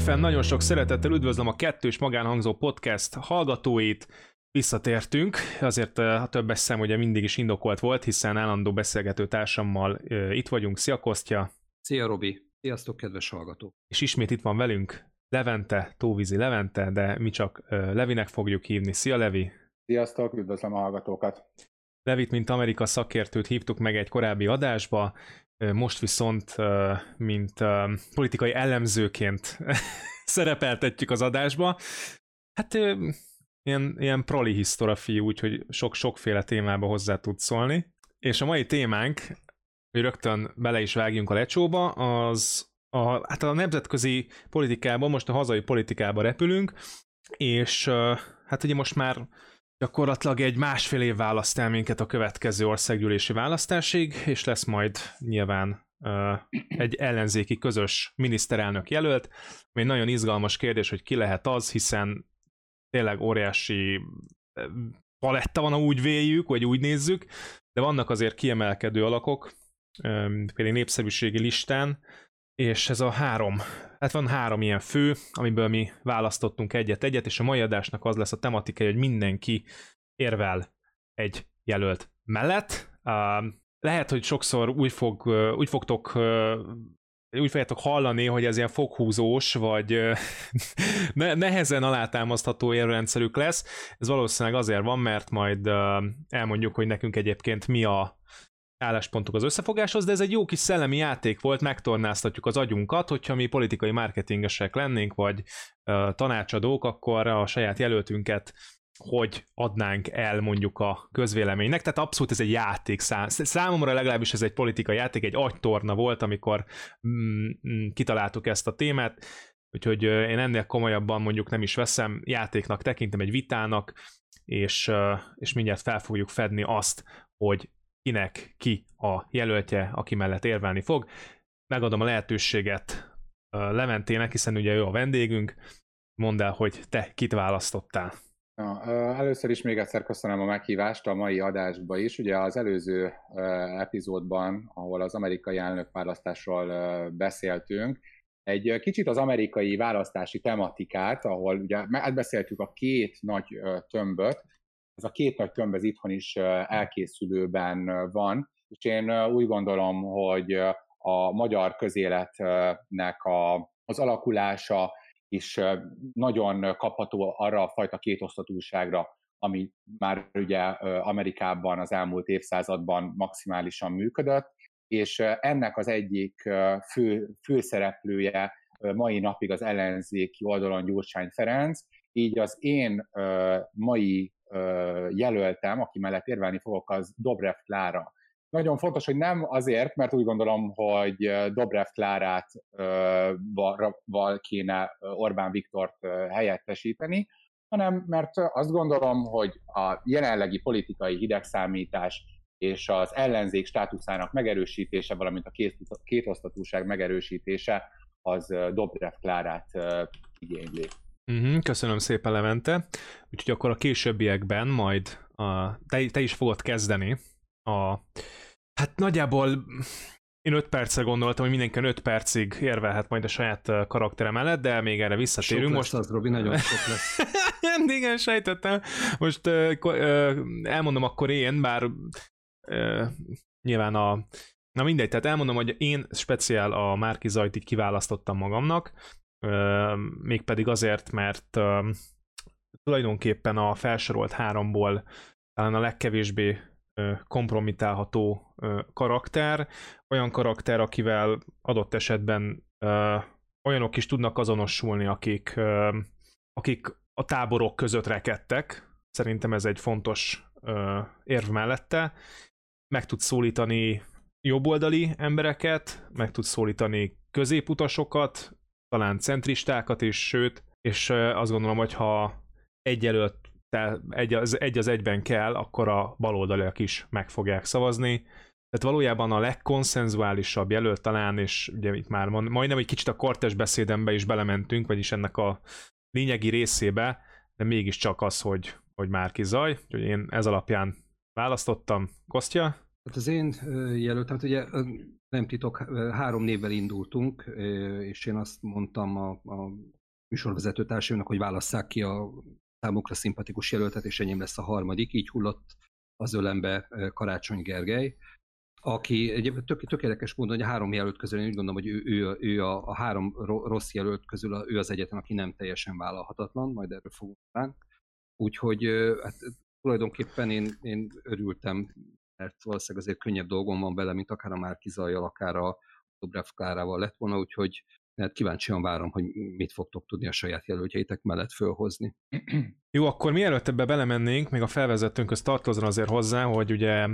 Újfenn nagyon sok szeretettel üdvözlöm a kettős magánhangzó podcast hallgatóit. Visszatértünk, azért a többes szem ugye mindig is indokolt volt, hiszen állandó beszélgető társammal itt vagyunk. Szia Kostya! Szia Robi! Sziasztok, kedves hallgatók! És ismét itt van velünk Levente, Tóvízi Levente, de mi csak Levinek fogjuk hívni. Szia Levi! Sziasztok, üdvözlöm a hallgatókat! Levit, mint Amerika szakértőt hívtuk meg egy korábbi adásba, most viszont, mint politikai ellenzőként szerepeltetjük az adásba. Hát ilyen, ilyen proli hisztora fiú, úgyhogy sok-sokféle témába hozzá tud szólni. És a mai témánk, hogy rögtön bele is vágjunk a lecsóba, az a, hát a nemzetközi politikában, most a hazai politikába repülünk, és hát ugye most már gyakorlatilag egy másfél év választ el minket a következő országgyűlési választásig, és lesz majd nyilván egy ellenzéki közös miniszterelnök jelölt, ami nagyon izgalmas kérdés, hogy ki lehet az, hiszen tényleg óriási paletta van, úgy véljük, vagy úgy nézzük, de vannak azért kiemelkedő alakok, például népszerűségi listán, és ez a három, hát van három ilyen fő, amiből mi választottunk egyet-egyet, és a mai adásnak az lesz a tematika, hogy mindenki érvel egy jelölt mellett. Lehet, hogy sokszor úgy, fog, úgy fogtok úgy fogjátok hallani, hogy ez ilyen foghúzós, vagy ne, nehezen alátámasztható érrendszerük lesz. Ez valószínűleg azért van, mert majd elmondjuk, hogy nekünk egyébként mi a álláspontok az összefogáshoz, de ez egy jó kis szellemi játék volt, megtornáztatjuk az agyunkat, hogyha mi politikai marketingesek lennénk, vagy uh, tanácsadók, akkor a saját jelöltünket hogy adnánk el mondjuk a közvéleménynek, tehát abszolút ez egy játék szám. Számomra legalábbis ez egy politikai játék, egy agytorna volt, amikor mm, mm, kitaláltuk ezt a témát, úgyhogy én ennél komolyabban mondjuk nem is veszem, játéknak tekintem egy vitának, és, és mindjárt fel fogjuk fedni azt, hogy kinek ki a jelöltje, aki mellett érvelni fog. Megadom a lehetőséget Leventének, hiszen ugye ő a vendégünk. Mondd el, hogy te kit választottál. Na, először is még egyszer köszönöm a meghívást a mai adásba is. Ugye az előző epizódban, ahol az amerikai elnökválasztásról beszéltünk, egy kicsit az amerikai választási tematikát, ahol ugye átbeszéltük a két nagy tömböt, ez a két nagy tömb itthon is elkészülőben van, és én úgy gondolom, hogy a magyar közéletnek a, az alakulása is nagyon kapható arra a fajta kétosztatúságra, ami már ugye Amerikában az elmúlt évszázadban maximálisan működött, és ennek az egyik fő, főszereplője mai napig az ellenzéki oldalon Gyurcsány Ferenc, így az én mai jelöltem, aki mellett érvelni fogok, az Dobrev Klára. Nagyon fontos, hogy nem azért, mert úgy gondolom, hogy Dobrev Klárát val kéne Orbán Viktort helyettesíteni, hanem mert azt gondolom, hogy a jelenlegi politikai hidegszámítás és az ellenzék státuszának megerősítése, valamint a kétosztatúság megerősítése az Dobrev Klárát igényli. Uh-huh, köszönöm szépen, Levente. Úgyhogy akkor a későbbiekben majd a, te, te is fogod kezdeni a... Hát nagyjából én 5 percre gondoltam, hogy mindenki 5 percig érvelhet majd a saját karaktere mellett, de még erre visszatérünk. Sok most az, Robi, nagyon sok lesz. Igen, sejtettem. Most uh, uh, elmondom akkor én, bár uh, nyilván a Na mindegy, tehát elmondom, hogy én speciál a Márki Zajtit kiválasztottam magamnak, mégpedig azért, mert tulajdonképpen a felsorolt háromból talán a legkevésbé kompromitálható karakter, olyan karakter, akivel adott esetben olyanok is tudnak azonosulni, akik, akik a táborok között rekedtek. Szerintem ez egy fontos érv mellette. Meg tud szólítani jobboldali embereket, meg tud szólítani középutasokat, talán centristákat is, sőt, és azt gondolom, hogy ha egy előtt egy az, egy az egyben kell, akkor a baloldaliak is meg fogják szavazni. Tehát valójában a legkonszenzuálisabb jelölt talán, és ugye itt már majdnem egy kicsit a kortes beszédembe is belementünk, vagyis ennek a lényegi részébe, de mégiscsak az, hogy, hogy Márki Zaj, hogy én ez alapján választottam. Kostya? Hát az én jelöltem, hát ugye nem titok, három névvel indultunk, és én azt mondtam a, a műsorvezető társadalomnak, hogy válasszák ki a számukra szimpatikus jelöltet, és enyém lesz a harmadik. Így hullott az ölembe Karácsony Gergely, aki egyébként tök, tökéletes módon, hogy a három jelölt közül én úgy gondolom, hogy ő, ő, ő a, a három rossz jelölt közül ő az egyetlen, aki nem teljesen vállalhatatlan, majd erről fogunk ránk. Úgyhogy hát, tulajdonképpen én, én örültem, mert valószínűleg azért könnyebb dolgom van vele, mint akár a Márki Zajjal, akár a Dobrev Klárával lett volna, úgyhogy hát kíváncsian várom, hogy mit fogtok tudni a saját jelöltjeitek mellett fölhozni. Jó, akkor mielőtt ebbe belemennénk, még a felvezetőnkhöz tartozon azért hozzá, hogy ugye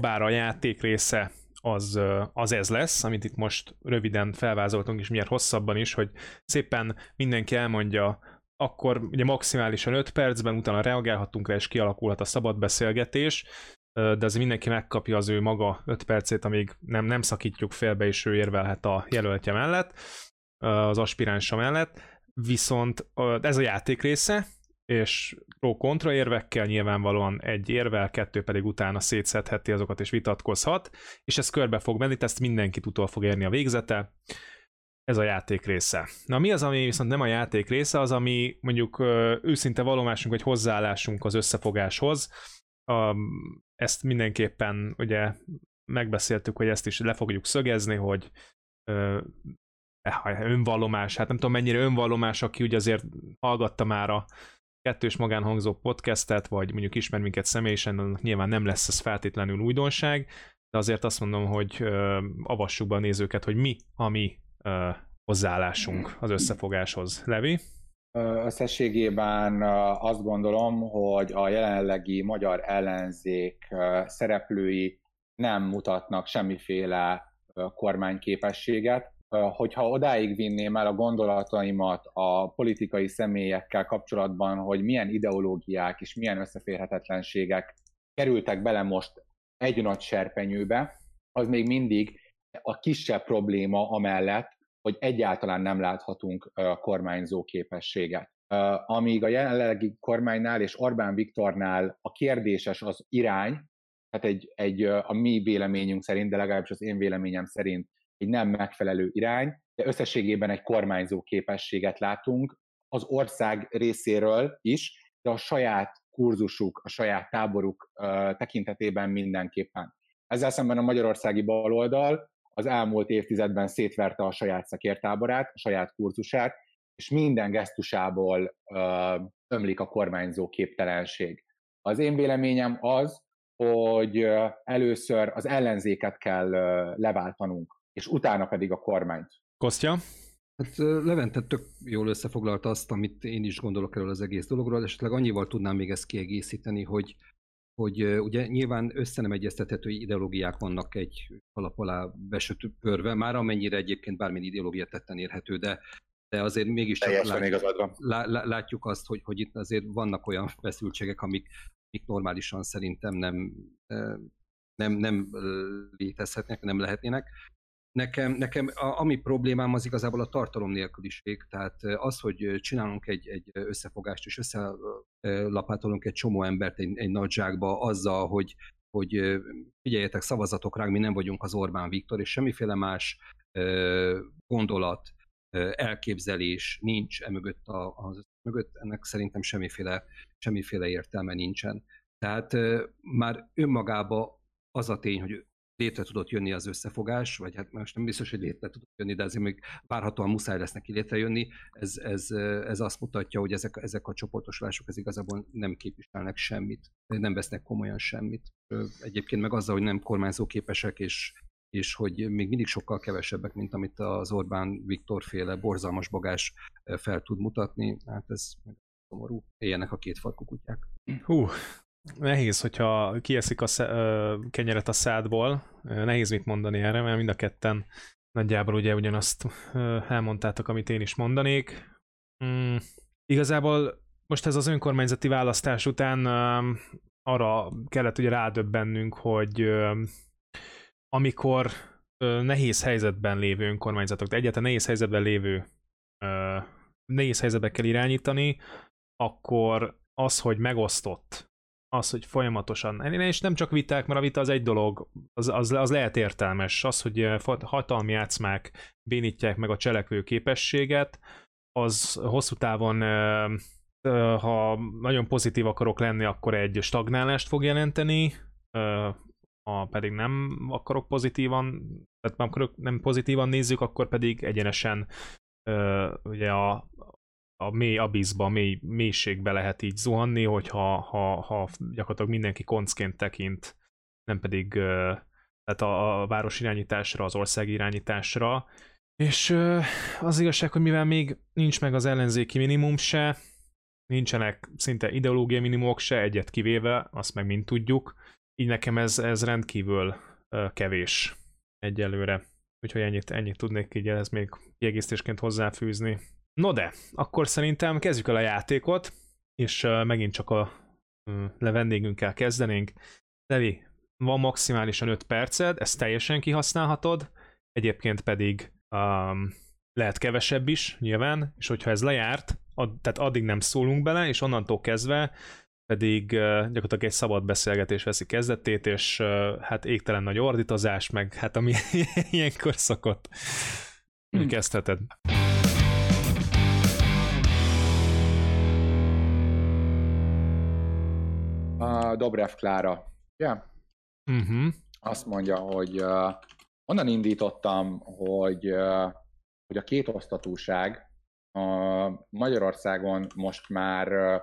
bár a játék része az, az ez lesz, amit itt most röviden felvázoltunk, és miért hosszabban is, hogy szépen mindenki elmondja, akkor ugye maximálisan 5 percben, utána reagálhatunk rá, és kialakulhat a szabad beszélgetés, de azért mindenki megkapja az ő maga 5 percét, amíg nem, nem szakítjuk félbe, és ő érvelhet a jelöltje mellett, az aspiránsa mellett. Viszont ez a játék része, és pro-kontra érvekkel nyilvánvalóan egy érvel, kettő pedig utána szétszedheti azokat és vitatkozhat, és ez körbe fog menni, ezt mindenki utol fog érni a végzete. Ez a játék része. Na mi az, ami viszont nem a játék része, az, ami mondjuk őszinte valomásunk, vagy hozzáállásunk az összefogáshoz. Ezt mindenképpen ugye megbeszéltük, hogy ezt is le fogjuk szögezni, hogy önvallomás, hát nem tudom mennyire önvallomás, aki ugye azért hallgatta már a kettős magánhangzó podcastet, vagy mondjuk ismer minket személyesen, nyilván nem lesz ez feltétlenül újdonság, de azért azt mondom, hogy ö, avassuk be a nézőket, hogy mi a mi ö, hozzáállásunk az összefogáshoz. Levi? Összességében azt gondolom, hogy a jelenlegi magyar ellenzék szereplői nem mutatnak semmiféle kormányképességet, hogyha odáig vinném el a gondolataimat a politikai személyekkel kapcsolatban, hogy milyen ideológiák és milyen összeférhetetlenségek kerültek bele most egy nagy serpenyőbe, az még mindig a kisebb probléma amellett, hogy egyáltalán nem láthatunk kormányzó képességet. Amíg a jelenlegi kormánynál és Orbán Viktornál a kérdéses az irány, tehát egy, egy a mi véleményünk szerint, de legalábbis az én véleményem szerint egy nem megfelelő irány, de összességében egy kormányzó képességet látunk az ország részéről is, de a saját kurzusuk, a saját táboruk tekintetében mindenképpen. Ezzel szemben a magyarországi baloldal az elmúlt évtizedben szétverte a saját szakértáborát, a saját kurzusát, és minden gesztusából ömlik a kormányzó képtelenség. Az én véleményem az, hogy először az ellenzéket kell leváltanunk és utána pedig a kormányt. Kostya? Hát Levente tök jól összefoglalta azt, amit én is gondolok erről az egész dologról, esetleg annyival tudnám még ezt kiegészíteni, hogy hogy ugye nyilván össze nem egyeztethető ideológiák vannak egy alap alá besöpörve, már amennyire egyébként bármilyen ideológia tetten érhető, de, de azért mégiscsak látjuk, látjuk azt, hogy, hogy itt azért vannak olyan feszültségek, amik, amik normálisan szerintem nem, nem, nem létezhetnek, nem lehetnének. Nekem, nekem a, ami problémám az igazából a tartalom nélküliség, tehát az, hogy csinálunk egy, egy összefogást, és összelapátolunk egy csomó embert egy, egy nagy zsákba azzal, hogy, hogy figyeljetek, szavazatok ránk, mi nem vagyunk az Orbán Viktor, és semmiféle más gondolat, elképzelés nincs emögött a, az mögött, ennek szerintem semmiféle, semmiféle értelme nincsen. Tehát már önmagában az a tény, hogy létre tudott jönni az összefogás, vagy hát most nem biztos, hogy létre tudott jönni, de azért még várhatóan muszáj lesz neki létrejönni. Ez, ez, ez azt mutatja, hogy ezek, ezek a csoportosulások ez igazából nem képviselnek semmit, nem vesznek komolyan semmit. Egyébként meg azzal, hogy nem kormányzó képesek, és, és hogy még mindig sokkal kevesebbek, mint amit az Orbán Viktor féle borzalmas bagás fel tud mutatni, hát ez szomorú. Éljenek a két farkú kutyák. Hú, nehéz, hogyha kieszik a kenyeret a szádból, nehéz mit mondani erre, mert mind a ketten nagyjából ugye ugyanazt elmondtátok, amit én is mondanék. Mm, igazából most ez az önkormányzati választás után arra kellett ugye rádöbbennünk, hogy amikor nehéz helyzetben lévő önkormányzatok, de egyáltalán nehéz helyzetben lévő nehéz helyzetbe kell irányítani, akkor az, hogy megosztott az, hogy folyamatosan, és nem csak viták, mert a vita az egy dolog, az, az, az lehet értelmes, az, hogy hatalmi játszmák bénítják meg a cselekvő képességet, az hosszú távon ha nagyon pozitív akarok lenni, akkor egy stagnálást fog jelenteni, ha pedig nem akarok pozitívan, tehát nem, nem pozitívan nézzük, akkor pedig egyenesen ugye a, a mély abiszba, mély mélységbe lehet így zuhanni, hogyha ha, ha gyakorlatilag mindenki koncként tekint, nem pedig tehát a, a város irányításra, az ország irányításra. És az igazság, hogy mivel még nincs meg az ellenzéki minimum se, nincsenek szinte ideológiai minimumok se, egyet kivéve, azt meg mind tudjuk, így nekem ez, ez rendkívül kevés egyelőre. Úgyhogy ennyit, ennyit tudnék így ez még kiegészítésként hozzáfűzni. No de, akkor szerintem kezdjük el a játékot, és megint csak a le vendégünkkel kezdenénk. Levi, van maximálisan 5 perced, ezt teljesen kihasználhatod, egyébként pedig um, lehet kevesebb is, nyilván, és hogyha ez lejárt, ad, tehát addig nem szólunk bele, és onnantól kezdve pedig uh, gyakorlatilag egy szabad beszélgetés veszi kezdetét, és uh, hát égtelen nagy ordítozás, meg hát ami ilyenkor szokott. Hmm. Uh, Dobrev Klára. Yeah. Uh-huh. Azt mondja, hogy uh, onnan indítottam, hogy, uh, hogy a két osztatúság a Magyarországon most már uh,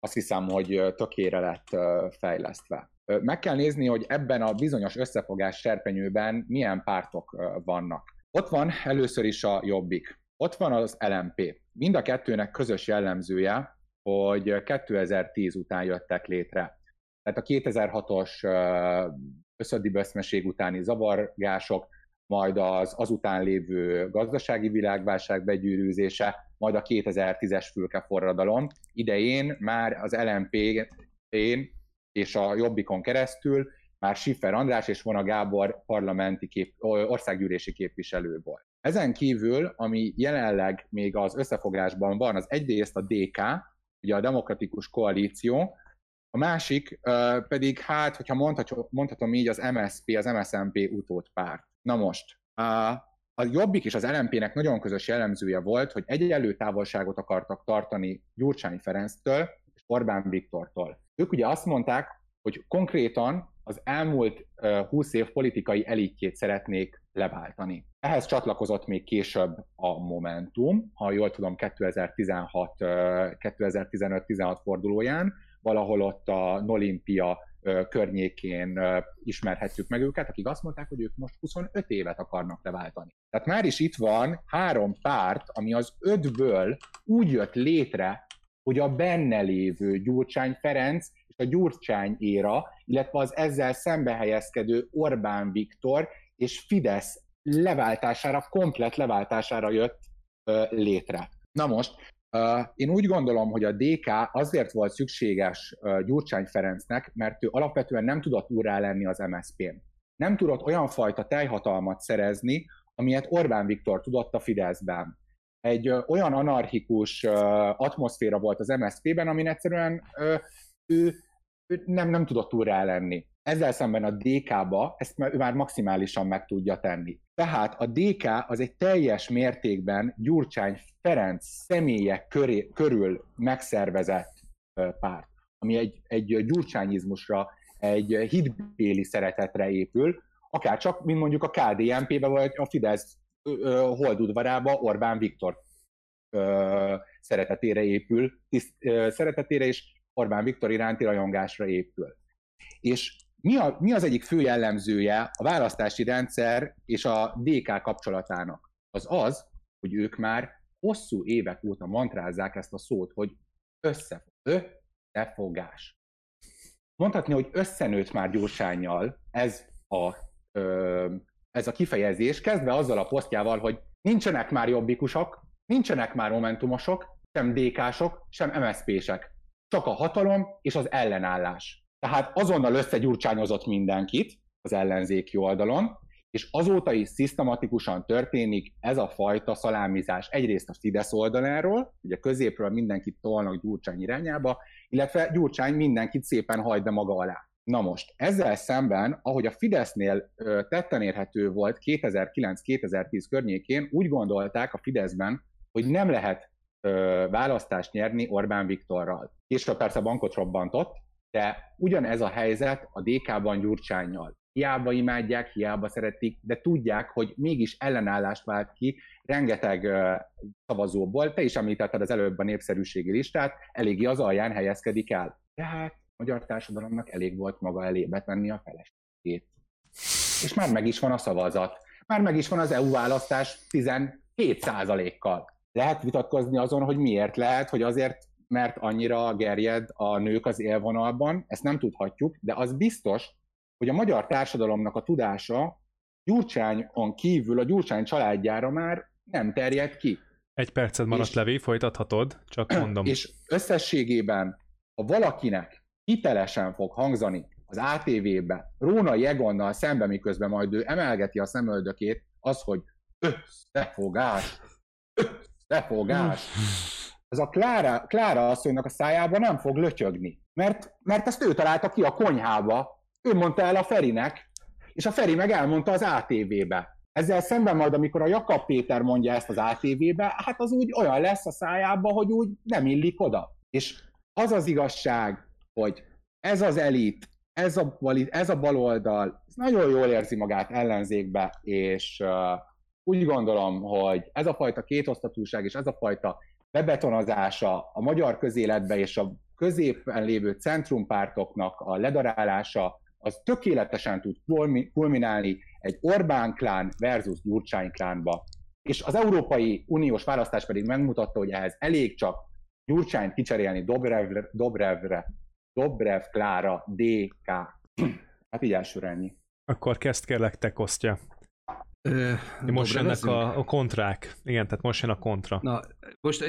azt hiszem, hogy tökére lett uh, fejlesztve. Uh, meg kell nézni, hogy ebben a bizonyos összefogás serpenyőben milyen pártok uh, vannak. Ott van először is a Jobbik, ott van az LMP. Mind a kettőnek közös jellemzője, hogy 2010 után jöttek létre. Tehát a 2006-os összödi beszmeség utáni zavargások, majd az azután lévő gazdasági világválság begyűrűzése, majd a 2010-es fülkeforradalom. Idején már az LMP-én és a Jobbikon keresztül már Siffer András és Vona Gábor parlamenti kép, országgyűlési képviselő volt. Ezen kívül, ami jelenleg még az összefogásban van, az egyrészt a DK, ugye a Demokratikus Koalíció, a másik pedig, hát, hogyha mondhatom, mondhatom így, az MSP, az MSMP utódpárt. Na most, a Jobbik és az LMP-nek nagyon közös jellemzője volt, hogy egyenlő távolságot akartak tartani Gyurcsány Ferenctől és Orbán Viktortól. Ők ugye azt mondták, hogy konkrétan az elmúlt uh, 20 év politikai elitjét szeretnék leváltani. Ehhez csatlakozott még később a Momentum, ha jól tudom 2016, 2015-16 fordulóján, valahol ott a Nolimpia környékén ismerhetjük meg őket, akik azt mondták, hogy ők most 25 évet akarnak leváltani. Tehát már is itt van három párt, ami az ötből úgy jött létre, hogy a benne lévő Gyurcsány Ferenc és a Gyurcsány éra, illetve az ezzel szembehelyezkedő Orbán Viktor és Fidesz leváltására, komplet leváltására jött létre. Na most, én úgy gondolom, hogy a DK azért volt szükséges Gyurcsány Ferencnek, mert ő alapvetően nem tudott úrá lenni az MSZP-n. Nem tudott olyan fajta teljhatalmat szerezni, amilyet Orbán Viktor tudott a Fideszben. Egy olyan anarchikus atmoszféra volt az MSZP-ben, amin egyszerűen ő, ő nem, nem tudott úrá lenni. Ezzel szemben a DK-ba ezt már maximálisan meg tudja tenni. Tehát a DK az egy teljes mértékben Gyurcsány Ferenc személye köré, körül megszervezett párt, ami egy, egy gyurcsányizmusra, egy hitbéli szeretetre épül, akár csak, mint mondjuk a KDNP-be vagy a Fidesz holdudvarába Orbán Viktor szeretetére épül, tiszt, szeretetére és Orbán Viktor iránti rajongásra épül. És mi, a, mi az egyik fő jellemzője a választási rendszer és a DK kapcsolatának? Az az, hogy ők már hosszú évek óta mantrázzák ezt a szót, hogy összefog, összefogás. Mondhatni, hogy összenőtt már Gyurcsányjal ez a, ö, ez a kifejezés, kezdve azzal a posztjával, hogy nincsenek már jobbikusok, nincsenek már momentumosok, sem DK-sok, sem MSZP-sek. Csak a hatalom és az ellenállás. Tehát azonnal összegyurcsányozott mindenkit az ellenzéki oldalon, és azóta is szisztematikusan történik ez a fajta szalámizás egyrészt a Fidesz oldaláról, ugye középről mindenkit tolnak Gyurcsány irányába, illetve Gyurcsány mindenkit szépen hajt be maga alá. Na most, ezzel szemben, ahogy a Fidesznél tetten érhető volt 2009-2010 környékén, úgy gondolták a Fideszben, hogy nem lehet választást nyerni Orbán Viktorral. Később persze bankot robbantott, de ugyanez a helyzet a DK-ban Gyurcsányjal. Hiába imádják, hiába szeretik, de tudják, hogy mégis ellenállást vált ki rengeteg szavazóból. Te is említetted az előbb a népszerűségi listát, eléggé az alján helyezkedik el. Tehát magyar társadalomnak elég volt maga elé betenni a feleségét. És már meg is van a szavazat. Már meg is van az EU választás 17%-kal. Lehet vitatkozni azon, hogy miért lehet, hogy azért, mert annyira gerjed a nők az élvonalban, ezt nem tudhatjuk, de az biztos, hogy a magyar társadalomnak a tudása Gyurcsányon kívül a Gyurcsány családjára már nem terjed ki. Egy percet maradt, Levi, folytathatod, csak mondom. És összességében, ha valakinek hitelesen fog hangzani az ATV-be, Róna Jegonnal szembe, miközben majd ő emelgeti a szemöldökét, az, hogy összefogás, összefogás. Ez a Klára, Klára asszonynak a szájába nem fog lötyögni, mert, mert ezt ő találta ki a konyhába, ő mondta el a Ferinek, és a Feri meg elmondta az ATV-be. Ezzel szemben majd, amikor a Jakab Péter mondja ezt az ATV-be, hát az úgy olyan lesz a szájába, hogy úgy nem illik oda. És az az igazság, hogy ez az elit, ez a, ez a baloldal, ez nagyon jól érzi magát ellenzékbe, és uh, úgy gondolom, hogy ez a fajta kétosztatúság és ez a fajta bebetonozása a magyar közéletbe és a középen lévő centrumpártoknak a ledarálása, az tökéletesen tud kulminálni egy Orbán klán versus Gyurcsány klánba. És az Európai Uniós választás pedig megmutatta, hogy ehhez elég csak Gyurcsányt kicserélni Dobrevre, Dobrevre Dobrev Klára DK. Hát így elsőre ennyi. Akkor kezd kérlek te, Kostya. Ö, most jönnek a, a kontrák. Igen, tehát most jön a kontra. Na, most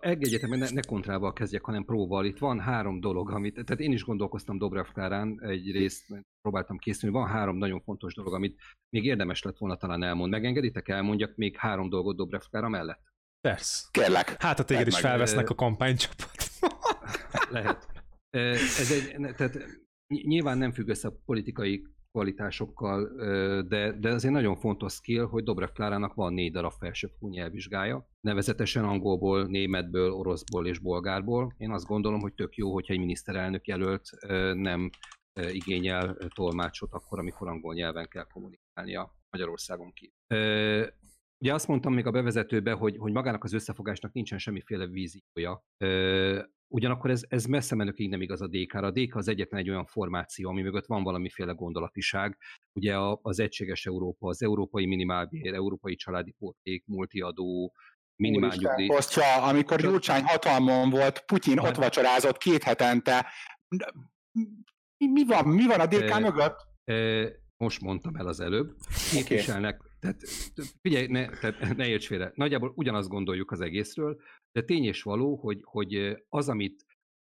meg, ne, ne kontrával kezdjek, hanem próval. Itt van három dolog, amit, tehát én is gondolkoztam Dobrev Klárán egyrészt, próbáltam készülni, van három nagyon fontos dolog, amit még érdemes lett volna talán elmond. Megengeditek, elmondjak még három dolgot Dobrev Klára mellett? Persze. Kérlek. Hát a téged is felvesznek a kampánycsapat. Lehet. Ez egy, tehát nyilván nem függ össze a politikai kvalitásokkal, de, de azért nagyon fontos skill, hogy Dobrev Klárának van négy darab felsőfokú nyelvvizsgája, nevezetesen angolból, németből, oroszból és bolgárból. Én azt gondolom, hogy tök jó, hogyha egy miniszterelnök jelölt nem igényel tolmácsot akkor, amikor angol nyelven kell kommunikálnia Magyarországon ki. Ugye azt mondtam még a bevezetőben, hogy, hogy magának az összefogásnak nincsen semmiféle víziója. Ugyanakkor ez, ez messze menőkig nem igaz a DK-ra. A DK az egyetlen egy olyan formáció, ami mögött van valamiféle gondolatiság. Ugye az egységes Európa, az európai minimálbér, európai családi porték, multiadó, minimálnyugdíj. amikor Gyurcsány hatalmon volt, Putyin ott vacsorázott két hetente. Mi, mi van? Mi van a DK e, mögött? E, most mondtam el az előbb. Képviselnek. Tehát figyelj, ne, tehát ne érts félre. Nagyjából ugyanazt gondoljuk az egészről, de tény és való, hogy, hogy az, amit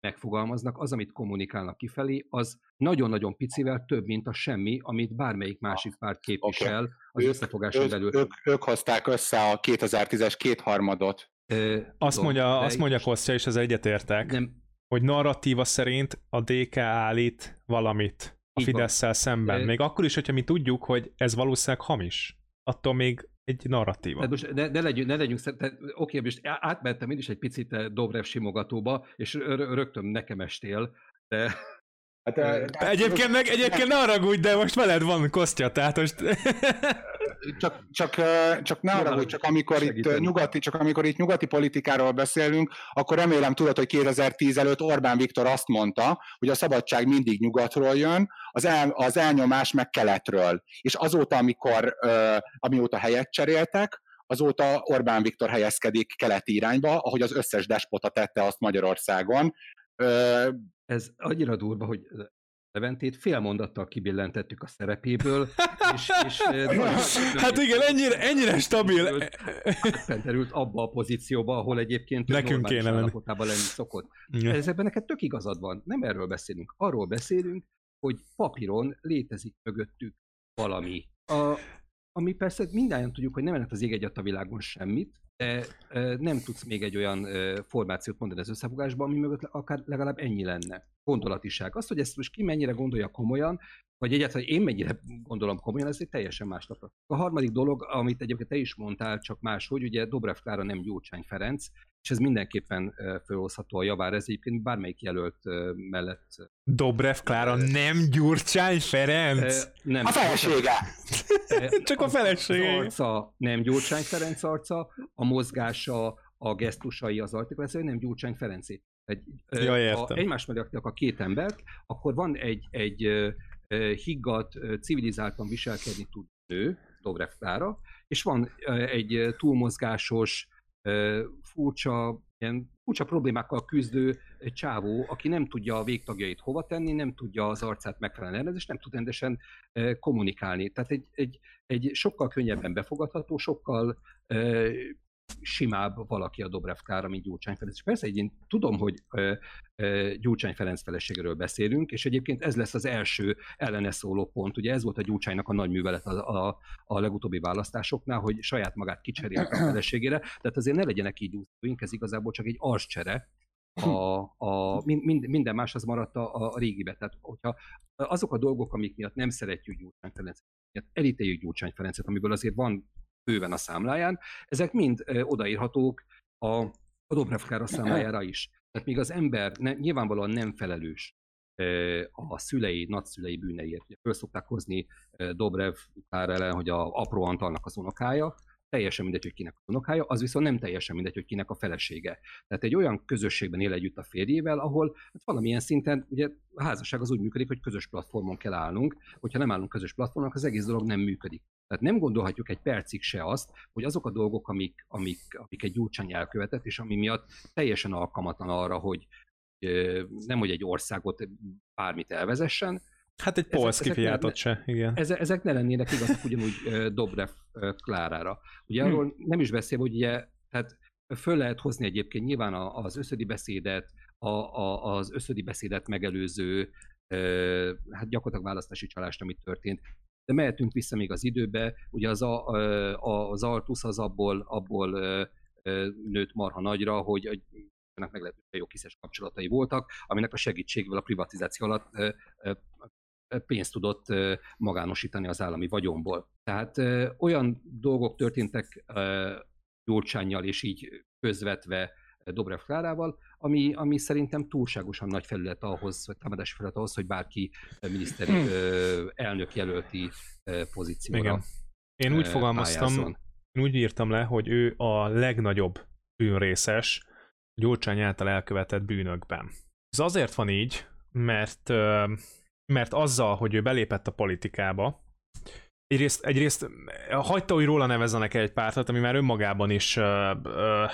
megfogalmaznak, az, amit kommunikálnak kifelé, az nagyon-nagyon picivel több, mint a semmi, amit bármelyik másik párt képvisel okay. az ők, összefogáson ők, belül. Ők, ők hozták össze a 2010-es kétharmadot. E, azt mondja, azt mondja Kostya, és ez egyetértek, nem, hogy narratíva szerint a DK állít valamit a Fidesz-szel szemben. Még akkor is, hogyha mi tudjuk, hogy ez valószínűleg hamis. Attól még egy narratíva. Tehát most ne, ne legyünk, ne legyünk tehát, oké, most átmentem én is egy picit eh, Dobrev simogatóba, és rögtön nekem estél, de... Hát, egyébként meg, egyébként ne haragudj, de most veled van Kostya, tehát most... csak, csak, csak ne arra, hogy csak amikor itt nyugati, csak amikor itt nyugati politikáról beszélünk, akkor remélem tudod, hogy 2010 előtt Orbán Viktor azt mondta, hogy a szabadság mindig nyugatról jön, az, el, az elnyomás meg keletről. És azóta, amikor, amióta helyet cseréltek, azóta Orbán Viktor helyezkedik keleti irányba, ahogy az összes despota tette azt Magyarországon. Ez annyira durva, hogy Leventét fél mondattal kibillentettük a szerepéből, és, és hát igen, ennyire, ennyire stabil. Fenterült abba a pozícióba, ahol egyébként Nekünk kéne állapotában lenni szokott. Ja. Ezekben neked tök igazad van, nem erről beszélünk. Arról beszélünk, hogy papíron létezik mögöttük valami. A, ami persze mindannyian tudjuk, hogy nem lehet az ég a világon semmit, de nem tudsz még egy olyan formációt mondani az összefogásban, ami mögött akár legalább ennyi lenne. Gondolatiság. Azt, hogy ezt most ki mennyire gondolja komolyan, vagy egyáltalán én mennyire gondolom komolyan, ez egy teljesen más tapasztalat. A harmadik dolog, amit egyébként te is mondtál, csak máshogy, ugye Dobrev Klára nem Gyurcsány Ferenc, és ez mindenképpen felhozható a javára, ez egyébként bármelyik jelölt mellett. Dobrev Klára nem Gyurcsány Ferenc? Nem. A felesége! Csak a felesége. Az arca nem Gyurcsány Ferenc arca, a mozgása, a gesztusai, az artikuláció nem Gyurcsány Ferencé. Egy, ja, ha egymás mellé a két embert, akkor van egy, egy higgadt, civilizáltan viselkedni tud nő, Dobrev Klára, és van egy túlmozgásos, furcsa, ilyen furcsa problémákkal küzdő csávó, aki nem tudja a végtagjait hova tenni, nem tudja az arcát megfelelően és nem tud rendesen kommunikálni. Tehát egy, egy, egy sokkal könnyebben befogadható, sokkal simább valaki a Dobrev Klára, mint Gyurcsány Ferenc. És persze, én tudom, hogy ö, ö, Gyurcsány Ferenc feleségéről beszélünk, és egyébként ez lesz az első ellene szóló pont. Ugye ez volt a Gyurcsánynak a nagy művelet a, a, a legutóbbi választásoknál, hogy saját magát kicserélte a feleségére, tehát azért ne legyenek így úszóink, ez igazából csak egy arscsere, a, a, mind, minden más az maradt a, a régibe. Tehát, hogyha azok a dolgok, amik miatt nem szeretjük Gyurcsány Ferencet, elítéljük Gyurcsány Ferencet, amiből azért van bőven a számláján, ezek mind odaírhatók a, a Dobrev számlájára is. Tehát még az ember ne, nyilvánvalóan nem felelős a szülei, nagyszülei bűneiért. Ugye föl szokták hozni Dobrev Klára ellen, hogy a apró Antalnak az unokája, teljesen mindegy, hogy kinek az unokája, az viszont nem teljesen mindegy, hogy kinek a felesége. Tehát egy olyan közösségben él együtt a férjével, ahol hát valamilyen szinten, ugye a házasság az úgy működik, hogy közös platformon kell állnunk, hogyha nem állunk közös platformon, az egész dolog nem működik. Tehát nem gondolhatjuk egy percig se azt, hogy azok a dolgok, amik, amik, amik egy gyurcsány elkövetett, és ami miatt teljesen alkalmatlan arra, hogy nem hogy egy országot bármit elvezessen, Hát egy polszki fiátot se, igen. Ezek, ezek ne lennének igazak ugyanúgy Dobrev Klárára. Ugye arról hmm. nem is beszél, hogy ugye, tehát föl lehet hozni egyébként nyilván az összödi beszédet, a, a, az összödi beszédet megelőző, hát gyakorlatilag választási csalást, amit történt. De mehetünk vissza még az időbe, ugye az, a, a, az Altusz az abból, abból nőtt marha nagyra, hogy meg meglehetősen jó kiszes kapcsolatai voltak, aminek a segítségével a privatizáció alatt pénzt tudott magánosítani az állami vagyonból. Tehát olyan dolgok történtek Gyurcsányjal és így közvetve Dobrev Klárával, ami, ami szerintem túlságosan nagy felület ahhoz, vagy támadási felület ahhoz, hogy bárki miniszteri hmm. elnök jelölti pozícióra Igen. Én úgy fogalmaztam, én úgy írtam le, hogy ő a legnagyobb bűnrészes Gyurcsány által elkövetett bűnökben. Ez azért van így, mert mert azzal, hogy ő belépett a politikába, egyrészt, egyrészt hagyta, hogy róla nevezzenek egy pártot, ami már önmagában is uh, uh,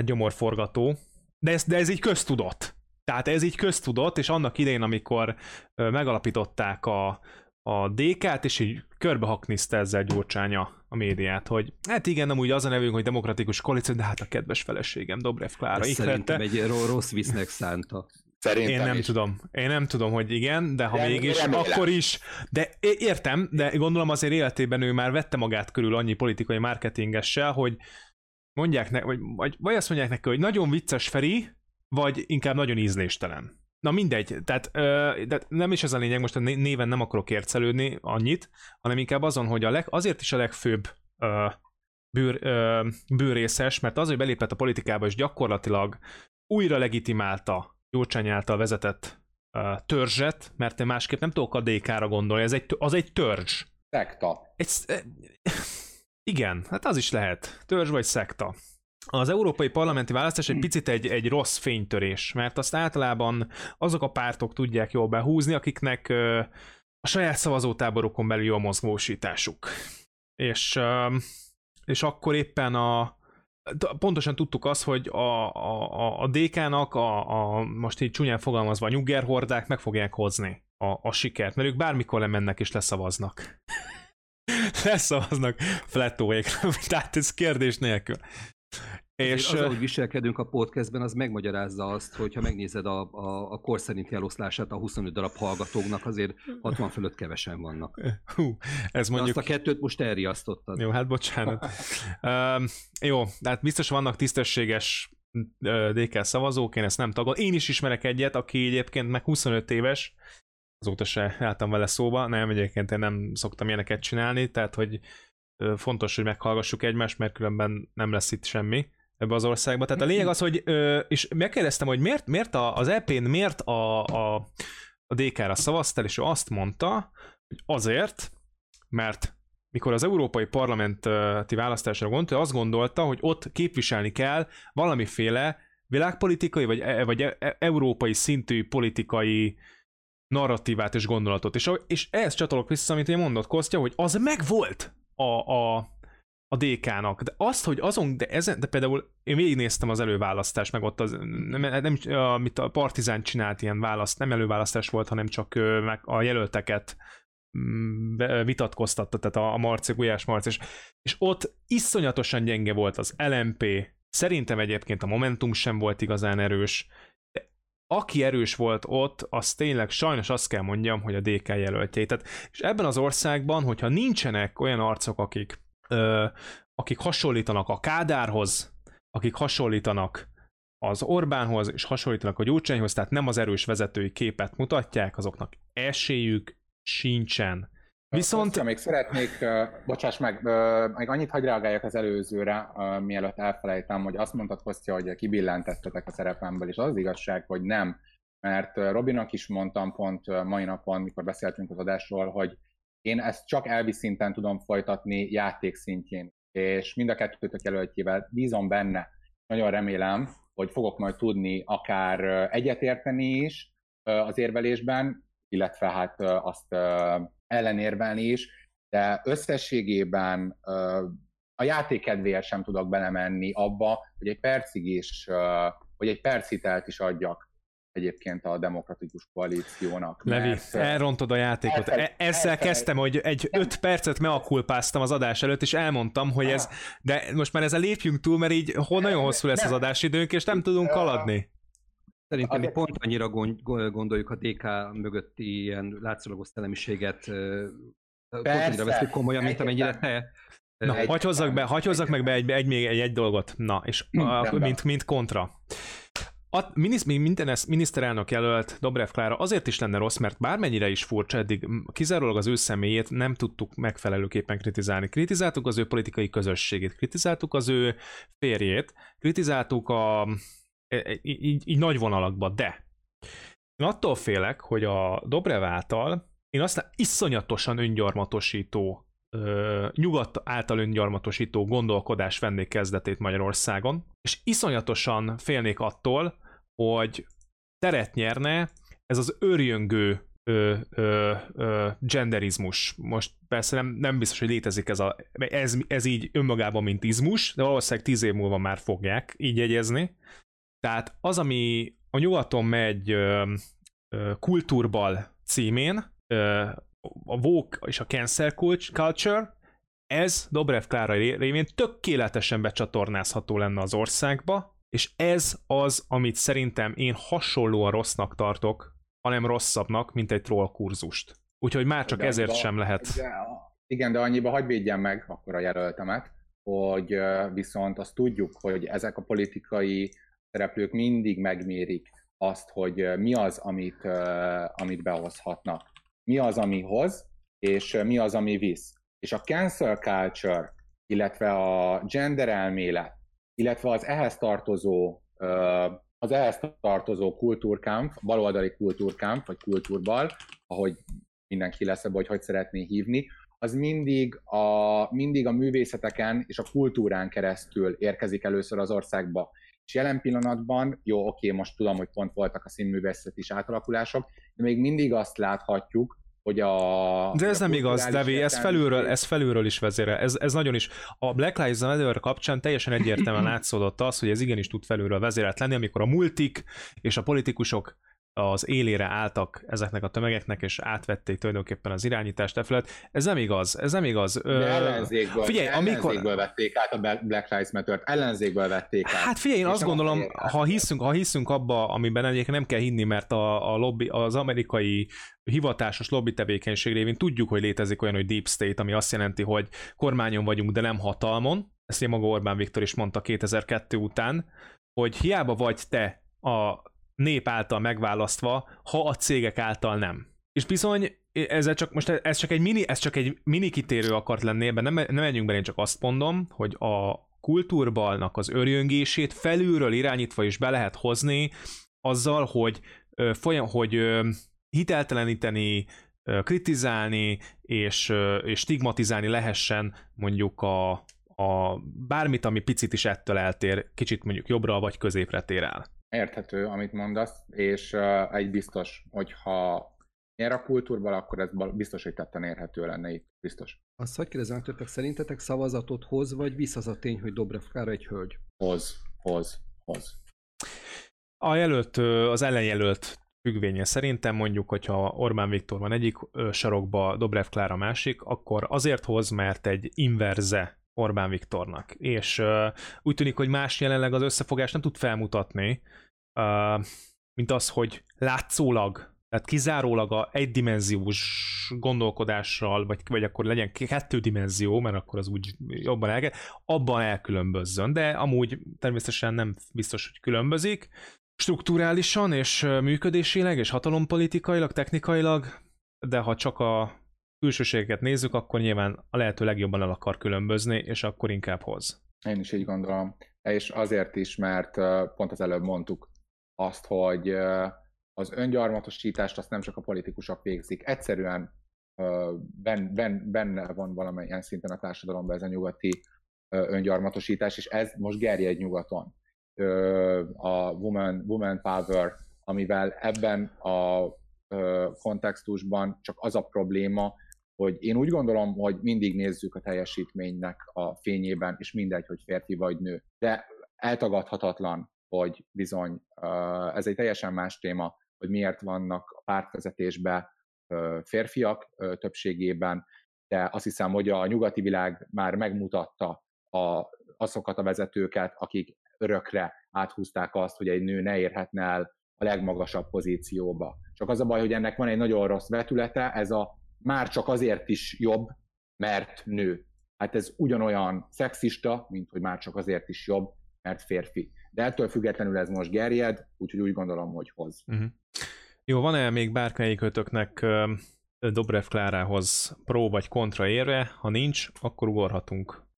egy gyomorforgató, de ez, de ez így köztudott. Tehát ez így köztudott, és annak idején, amikor megalapították a, a DK-t, és így körbehakniszta ezzel Gyurcsánya a médiát, hogy hát igen, nem úgy az a nevünk, hogy demokratikus koalíció, de hát a kedves feleségem, Dobrev Klára. Ez szerintem egy rossz visznek szánta. Szerintem Én nem is. tudom. Én nem tudom, hogy igen, de ha Rem, mégis, remélem. akkor is. De értem, de gondolom azért életében ő már vette magát körül annyi politikai marketingessel, hogy mondják ne, vagy, vagy, vagy azt mondják neki, hogy nagyon vicces Feri, vagy inkább nagyon ízléstelen. Na mindegy, tehát ö, de nem is ez a lényeg, most a néven nem akarok ércelődni annyit, hanem inkább azon, hogy a leg, azért is a legfőbb ö, bőr, ö, bőrészes, mert az, hogy belépett a politikába, és gyakorlatilag újra legitimálta Gyurcsány által vezetett uh, törzset, mert én másképp nem tudok a DK-ra gondolni, ez egy, az egy törzs. Szekta. Egy, igen, hát az is lehet. Törzs vagy szekta. Az európai parlamenti választás egy picit egy, egy rossz fénytörés, mert azt általában azok a pártok tudják jól behúzni, akiknek uh, a saját szavazótáborokon belül jó a mozgósításuk. És, uh, és akkor éppen a, pontosan tudtuk azt, hogy a, a, a DK-nak, a, a, most így csúnyán fogalmazva, a nyuggerhordák meg fogják hozni a, a sikert, mert ők bármikor lemennek és leszavaznak. Leszavaznak flettóékra, tehát ez kérdés nélkül. És az, ahogy viselkedünk a podcastben, az megmagyarázza azt, hogy ha megnézed a, a, a kor szerinti eloszlását a 25 darab hallgatóknak, azért 60 fölött kevesen vannak. Hú, ez mondjuk... De azt a kettőt most elriasztottad. Jó, hát bocsánat. uh, jó, hát biztos vannak tisztességes DK szavazók, én ezt nem tagol. Én is ismerek egyet, aki egyébként meg 25 éves, azóta se álltam vele szóba, nem, egyébként én nem szoktam ilyeneket csinálni, tehát hogy fontos, hogy meghallgassuk egymást, mert különben nem lesz itt semmi ebbe az országba. Tehát a lényeg az, hogy, és megkérdeztem, hogy miért, miért az EP-n miért a, a, a DK-ra szavaztál, és ő azt mondta, hogy azért, mert mikor az európai parlamenti választásra gondolta, azt gondolta, hogy ott képviselni kell valamiféle világpolitikai, vagy, e, vagy e, e, európai szintű politikai narratívát és gondolatot. És, és ehhez csatolok vissza, amit én mondott Kostya, hogy az megvolt a, a, a DK-nak. De azt, hogy azon, de, ezen, de például én végignéztem az előválasztást, meg ott az, nem, nem, amit a Partizán csinált ilyen választ, nem előválasztás volt, hanem csak meg a jelölteket mm, vitatkoztatta, tehát a, a Marci, Gulyás Marci, és, és ott iszonyatosan gyenge volt az LMP, szerintem egyébként a Momentum sem volt igazán erős, aki erős volt ott, az tényleg sajnos azt kell mondjam, hogy a DK jelöltjei. Tehát, és ebben az országban, hogyha nincsenek olyan arcok, akik, ö, akik hasonlítanak a Kádárhoz, akik hasonlítanak az Orbánhoz, és hasonlítanak a Gyurcsányhoz, tehát nem az erős vezetői képet mutatják, azoknak esélyük sincsen. Viszont... Kostya, még szeretnék, uh, bocsáss meg, uh, még annyit hagy reagáljak az előzőre, uh, mielőtt elfelejtem, hogy azt mondtad, Kostya, hogy kibillentettetek a szerepemből, és az, az igazság, hogy nem. Mert Robinak is mondtam pont mai napon, mikor beszéltünk az adásról, hogy én ezt csak elvi szinten tudom folytatni játék szintjén, és mind a kettőtök jelöltjével bízom benne. Nagyon remélem, hogy fogok majd tudni akár egyetérteni is az érvelésben, illetve hát azt ellenérvelni is, de összességében a játék kedvéért sem tudok belemenni abba, hogy egy percig is, vagy egy percitelt is adjak egyébként a demokratikus koalíciónak. Levi, mert, elrontod a játékot. E- Ezzel kezdtem, hogy egy öt percet meakulpáztam az adás előtt, és elmondtam, hogy ez, de most már ezzel lépjünk túl, mert így nagyon hosszú lesz az adásidőnk, és nem tudunk haladni. Szerintem mi pont annyira gondoljuk a DK mögötti ilyen látszólagos szellemiséget, pont annyira veszük komolyan, mint amennyire te. Na, egy, hagy hozzak, be, hagy hozzak meg be egy, egy, még egy, egy dolgot. Na, és a, mint, mint kontra. A minden miniszterelnök jelölt Dobrev Klára azért is lenne rossz, mert bármennyire is furcsa, eddig kizárólag az ő személyét nem tudtuk megfelelőképpen kritizálni. Kritizáltuk az ő politikai közösségét, kritizáltuk az ő férjét, kritizáltuk a, Így, így nagy vonalakba, de én attól félek, hogy a Dobrev által én aztán iszonyatosan öngyarmatosító, nyugat által öngyarmatosító gondolkodás vennék kezdetét Magyarországon, és iszonyatosan félnék attól, hogy teret nyerne ez az örjöngő ö, ö, ö, genderizmus. Most persze nem, nem biztos, hogy létezik ez, a, ez, ez így önmagában, mint izmus, de valószínűleg tíz év múlva már fogják így jegyezni. Tehát az, ami a nyugaton megy ö, ö, kultúrbal címén, ö, a Vogue és a cancel culture, ez Dobrev Klára révén tökéletesen becsatornázható lenne az országba, és ez az, amit szerintem én hasonlóan rossznak tartok, hanem rosszabbnak, mint egy troll kurzust. Úgyhogy már csak de ezért sem lehet. De, igen, de annyiba hagyj védjem meg akkor a jelöltemet, hogy viszont azt tudjuk, hogy ezek a politikai szereplők mindig megmérik azt, hogy mi az, amit, amit behozhatnak. Mi az, ami hoz, és mi az, ami visz. És a cancel culture, illetve a gender elmélet, illetve az ehhez tartozó az ehhez tartozó kultúrkámp, baloldali kultúrkámp, vagy kultúrbal, ahogy mindenki lesz ebbe, hogy hogy szeretné hívni, az mindig a, mindig a művészeteken és a kultúrán keresztül érkezik először az országba. És jelen pillanatban, jó, oké, most tudom, hogy pont voltak a színművészet is átalakulások, de még mindig azt láthatjuk, hogy a... De ez a nem igaz, Devi, ez felülről, ez felülről is vezére. Ez, ez nagyon is. A Black Lives Matter kapcsán teljesen egyértelműen látszódott az, hogy ez igenis tud felülről vezérelt lenni, amikor a multik és a politikusok az élére álltak ezeknek a tömegeknek, és átvették tulajdonképpen az irányítást e felett. Ez nem igaz, ez nem igaz. De ellenzékből, figyelj, ellenzékből amikor... vették át a Black Lives Matter-t, ellenzékből vették át. Hát figyelj, én azt gondolom, ha hiszünk, ha hiszünk abba, amiben egyébként nem kell hinni, mert a, a lobby, az amerikai hivatásos lobby tevékenység révén tudjuk, hogy létezik olyan, hogy deep state, ami azt jelenti, hogy kormányon vagyunk, de nem hatalmon. Ezt én maga Orbán Viktor is mondta 2002 után, hogy hiába vagy te a nép által megválasztva, ha a cégek által nem. És bizony, ez csak, most ez csak egy mini, ez csak egy mini kitérő akart lenni, ebben nem, nem menjünk bele, én csak azt mondom, hogy a kultúrbalnak az örjöngését felülről irányítva is be lehet hozni azzal, hogy folyam, hogy hitelteleníteni, kritizálni és, és stigmatizálni lehessen mondjuk a, a bármit, ami picit is ettől eltér, kicsit mondjuk jobbra vagy középre tér el. Érthető, amit mondasz, és uh, egy biztos, hogyha nyer a kultúrban, akkor ez biztos, hogy tetten érhető lenne itt. Biztos. Azt hogy kérdezem többek, szerintetek szavazatot hoz, vagy visz az a tény, hogy Dobrev Klára egy hölgy? Hoz, hoz, hoz. A jelölt, az ellenjelölt függvénye szerintem mondjuk, hogyha Orbán Viktor van egyik sarokba, Dobrev Klára másik, akkor azért hoz, mert egy inverze Orbán Viktornak. És uh, úgy tűnik, hogy más jelenleg az összefogást nem tud felmutatni, uh, mint az, hogy látszólag, tehát kizárólag a egydimenziós gondolkodással, vagy, vagy akkor legyen kettő dimenzió, mert akkor az úgy jobban el abban elkülönbözzön, de amúgy természetesen nem biztos, hogy különbözik. Strukturálisan és működésileg és hatalompolitikailag, technikailag, de ha csak a külsőségeket nézzük, akkor nyilván a lehető legjobban el akar különbözni, és akkor inkább hoz. Én is így gondolom. És azért is, mert pont az előbb mondtuk azt, hogy az öngyarmatosítást azt nem csak a politikusok végzik. Egyszerűen benne, ben, benne van valamilyen szinten a társadalomban ez a nyugati öngyarmatosítás, és ez most gerjed nyugaton. A woman, woman power, amivel ebben a kontextusban csak az a probléma, hogy én úgy gondolom, hogy mindig nézzük a teljesítménynek a fényében, és mindegy, hogy férfi vagy nő. De eltagadhatatlan, hogy bizony ez egy teljesen más téma, hogy miért vannak a pártvezetésben férfiak többségében, de azt hiszem, hogy a nyugati világ már megmutatta a, azokat a vezetőket, akik örökre áthúzták azt, hogy egy nő ne érhetne el a legmagasabb pozícióba. Csak az a baj, hogy ennek van egy nagyon rossz vetülete, ez a már csak azért is jobb, mert nő. Hát ez ugyanolyan szexista, mint hogy már csak azért is jobb, mert férfi. De ettől függetlenül ez most gerjed, úgyhogy úgy gondolom, hogy hoz. Uh-huh. Jó, van-e még bármelyikőtöknek uh, Dobrev Klárához pro vagy kontra érve? Ha nincs, akkor ugorhatunk.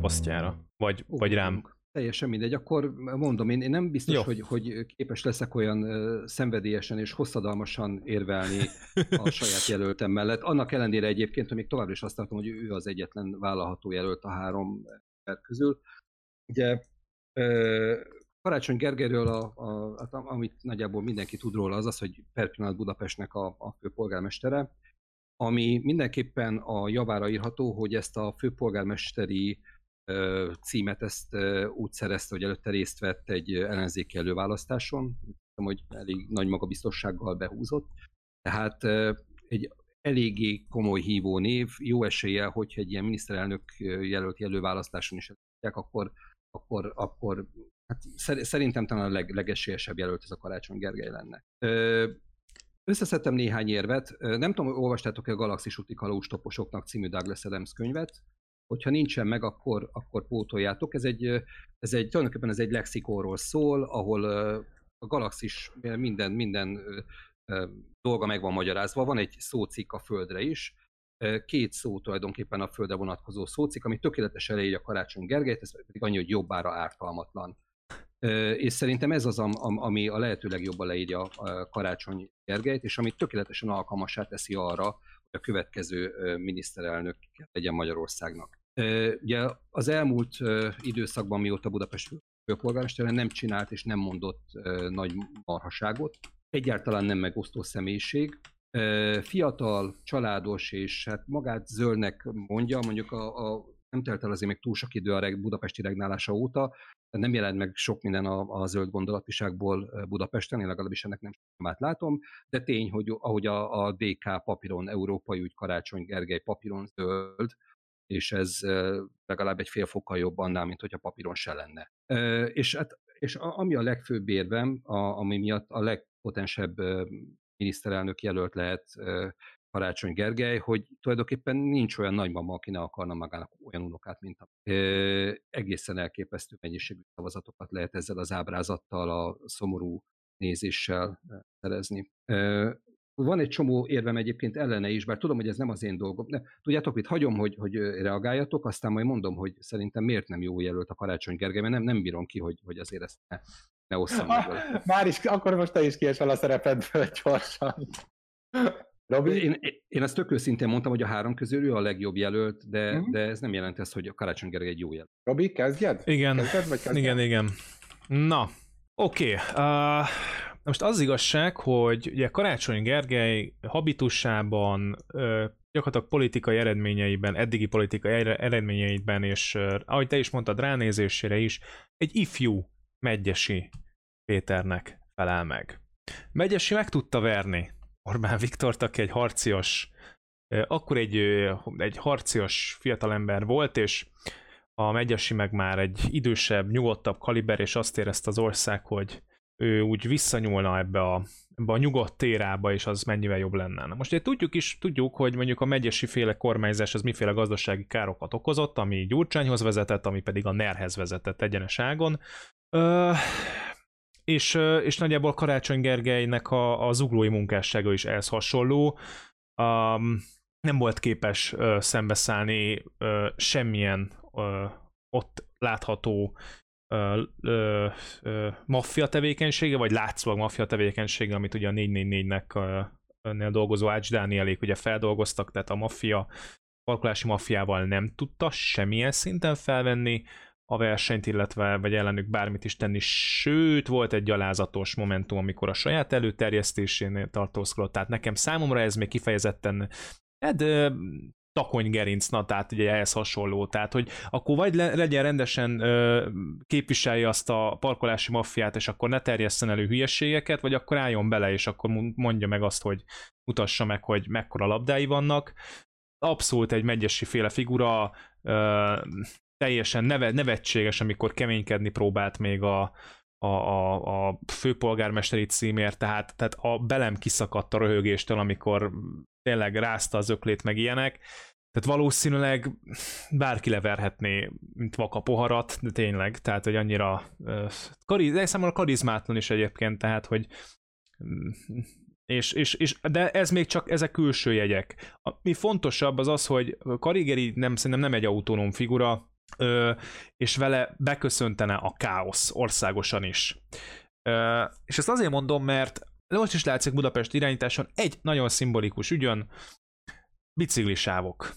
Posztjára. Vagy, vagy rám. Teljesen mindegy. Akkor mondom, én, én nem biztos, hogy, hogy képes leszek olyan uh, szenvedélyesen és hosszadalmasan érvelni a saját jelöltem mellett. Annak ellenére egyébként, hogy még továbbra is azt tartom, hogy ő az egyetlen vállalható jelölt a három közül. Ugye uh, Karácsony Gergelyről, a, a, a, amit nagyjából mindenki tud róla, az az, hogy per pillanat Budapestnek a, a főpolgármestere, ami mindenképpen a javára írható, hogy ezt a főpolgármesteri címet ezt úgy szerezte, hogy előtte részt vett egy ellenzéki előválasztáson, hogy elég nagy magabiztossággal behúzott. Tehát egy eléggé komoly hívó név, jó eséllyel, hogyha egy ilyen miniszterelnök jelölti előválasztáson is elődják, akkor, akkor, akkor hát szerintem talán a leg, legesélyesebb jelölt ez a Karácsony Gergely lenne. Összeszedtem néhány érvet. Nem tudom, olvastátok-e a Galaxis úti kalóstoposoknak című Douglas Adams könyvet hogyha nincsen meg, akkor, akkor pótoljátok. Ez egy, ez egy, tulajdonképpen ez egy lexikóról szól, ahol a galaxis minden, minden dolga meg van magyarázva. Van egy szócikk a Földre is, két szó tulajdonképpen a Földre vonatkozó szócikk, ami tökéletesen leírja Karácsony Gergelyt, ez pedig annyi, hogy jobbára ártalmatlan. És szerintem ez az, ami a lehető legjobban leírja a Karácsony Gergelyt, és ami tökéletesen alkalmasá teszi arra, hogy a következő miniszterelnök legyen Magyarországnak. Ugye az elmúlt időszakban, mióta Budapest főpolgármestere nem csinált és nem mondott nagy marhaságot, egyáltalán nem megosztó személyiség, fiatal, családos és hát magát zöldnek mondja, mondjuk a, a nem telt el azért még túl sok idő a budapesti regnálása óta, nem jelent meg sok minden a, a zöld gondolatiságból Budapesten, én legalábbis ennek nem sokat látom, de tény, hogy ahogy a, a DK papíron, Európai Ügy Karácsony Gergely papíron zöld, és ez legalább egy fél fokkal jobb annál, mint hogyha papíron se lenne. És, hát, és ami a legfőbb érvem, a, ami miatt a legpotensebb miniszterelnök jelölt lehet Karácsony Gergely, hogy tulajdonképpen nincs olyan nagymama, aki ne akarna magának olyan unokát, mint a... Egészen elképesztő mennyiségű szavazatokat lehet ezzel az ábrázattal, a szomorú nézéssel szerezni. Van egy csomó érvem egyébként ellene is, bár tudom, hogy ez nem az én dolgom. Ne, tudjátok, mit hagyom, hogy, hogy reagáljatok, aztán majd mondom, hogy szerintem miért nem jó jelölt a Karácsony Gergely, mert nem, nem bírom ki, hogy, hogy azért ezt ne, ne osszam meg. Már is, akkor most te is kiesel a szerepedből gyorsan. Robi? Én, én ezt tök őszintén mondtam, hogy a három közül ő a legjobb jelölt, de, uh-huh. de ez nem jelent ezt, hogy a Karácsony Gergely egy jó jelölt. Robi, kezdjed? Igen, kezdjed, vagy kezdjed? igen, igen. Na, oké. Okay. Uh, most az igazság, hogy ugye Karácsony Gergely habitusában, gyakorlatilag politikai eredményeiben, eddigi politikai eredményeiben, és ahogy te is mondtad, ránézésére is, egy ifjú Megyesi Péternek felel meg. Megyesi meg tudta verni Orbán Viktort, aki egy harcios, akkor egy, egy harcios fiatalember volt, és a Megyesi meg már egy idősebb, nyugodtabb kaliber, és azt érezte az ország, hogy ő úgy visszanyúlna ebbe a, ebbe a nyugodt térába, és az mennyivel jobb lenne. Na most tudjuk is, tudjuk, hogy mondjuk a megyesi féle kormányzás az miféle gazdasági károkat okozott, ami Gyurcsányhoz vezetett, ami pedig a NER-hez vezetett egyeneságon. Ö, és, és nagyjából Karácsony Gergelynek a, a zuglói munkássága is ehhez hasonló. Um, nem volt képes uh, szembeszállni uh, semmilyen uh, ott látható uh, uh, maffia tevékenysége, vagy látszólag maffia tevékenysége, amit ugye a 444-nek uh, nél dolgozó Ács Dánielék ugye feldolgoztak, tehát a maffia, kalkulási maffiával nem tudta semmilyen szinten felvenni, a versenyt, illetve vagy ellenük bármit is tenni, sőt, volt egy gyalázatos momentum, amikor a saját előterjesztésénél tartózkodott, tehát nekem számomra ez még kifejezetten hát, takony gerincna, tehát ugye ehhez hasonló, tehát hogy akkor vagy le, legyen rendesen ö, képviselje azt a parkolási maffiát, és akkor ne terjesszen elő hülyeségeket, vagy akkor álljon bele, és akkor mondja meg azt, hogy mutassa meg, hogy mekkora labdái vannak. Abszolút egy megyesi féle figura, ö, teljesen neve, nevetséges, amikor keménykedni próbált még a, a, a, a főpolgármesteri címért, tehát, tehát a belem kiszakadt a röhögéstől, amikor tényleg rázta az öklét meg ilyenek. Tehát valószínűleg bárki leverhetné, mint vaka poharat, de tényleg, tehát hogy annyira kariz, de számomra karizmátlan is egyébként, tehát hogy mm, és, és, és, de ez még csak ezek külső jegyek. Mi fontosabb az az, hogy Karigeri nem, szerintem nem egy autonóm figura, ö, és vele beköszöntene a káosz országosan is. Ö, és ezt azért mondom, mert most is látszik Budapest irányításon egy nagyon szimbolikus ügyön, biciklisávok.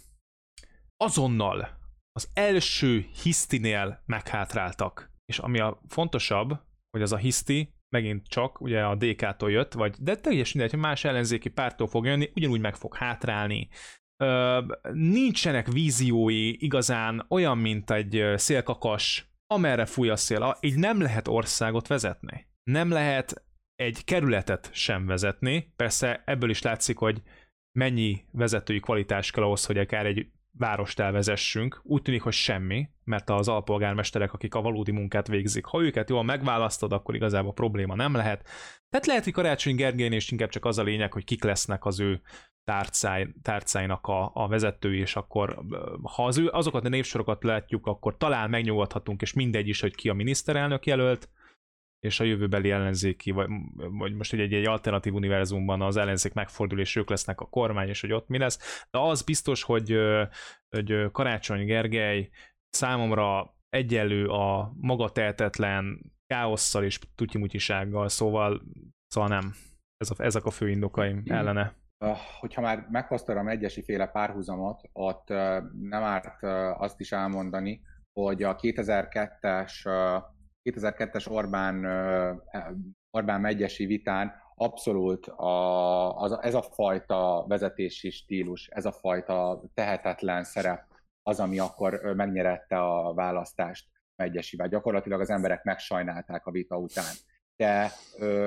Azonnal az első hisztinél meghátráltak. És ami a fontosabb, hogy az a hiszti megint csak ugye a DK-tól jött, vagy de teljesen mindegy, hogy más ellenzéki pártól fog jönni, ugyanúgy meg fog hátrálni, ö, nincsenek víziói igazán olyan, mint egy szélkakas, amerre fúj a szél. Így nem lehet országot vezetni. Nem lehet egy kerületet sem vezetni. Persze ebből is látszik, hogy mennyi vezetői kvalitás kell ahhoz, hogy akár egy várost elvezessünk. Úgy tűnik, hogy semmi, mert az alpolgármesterek, akik a valódi munkát végzik, ha őket jól megválasztod, akkor igazából probléma nem lehet. Tehát lehet, hogy Karácsony Gergely és inkább csak az a lényeg, hogy kik lesznek az ő tárcáj, tárcáinak a, a vezetői, és akkor ha az ő, azokat a névsorokat látjuk, akkor talán megnyugodhatunk, és mindegy is, hogy ki a miniszterelnök jelölt, és a jövőbeli ellenzéki, vagy, vagy most egy, egy alternatív univerzumban az ellenzék megfordul, és ők lesznek a kormány, és hogy ott mi lesz. De az biztos, hogy, hogy Karácsony Gergely számomra egyenlő a maga tehetetlen káosszal és tutyimutyisággal, szóval, szóval nem. Ez a, ezek a fő indokaim ellene hogyha már meghoztam a megyesi féle párhuzamot, ott nem árt azt is elmondani, hogy a 2002-es, 2002-es Orbán, Orbán megyesi vitán abszolút a, az, ez a fajta vezetési stílus, ez a fajta tehetetlen szerep az, ami akkor megnyerette a választást Megyesivel. Gyakorlatilag az emberek megsajnálták a vita után. De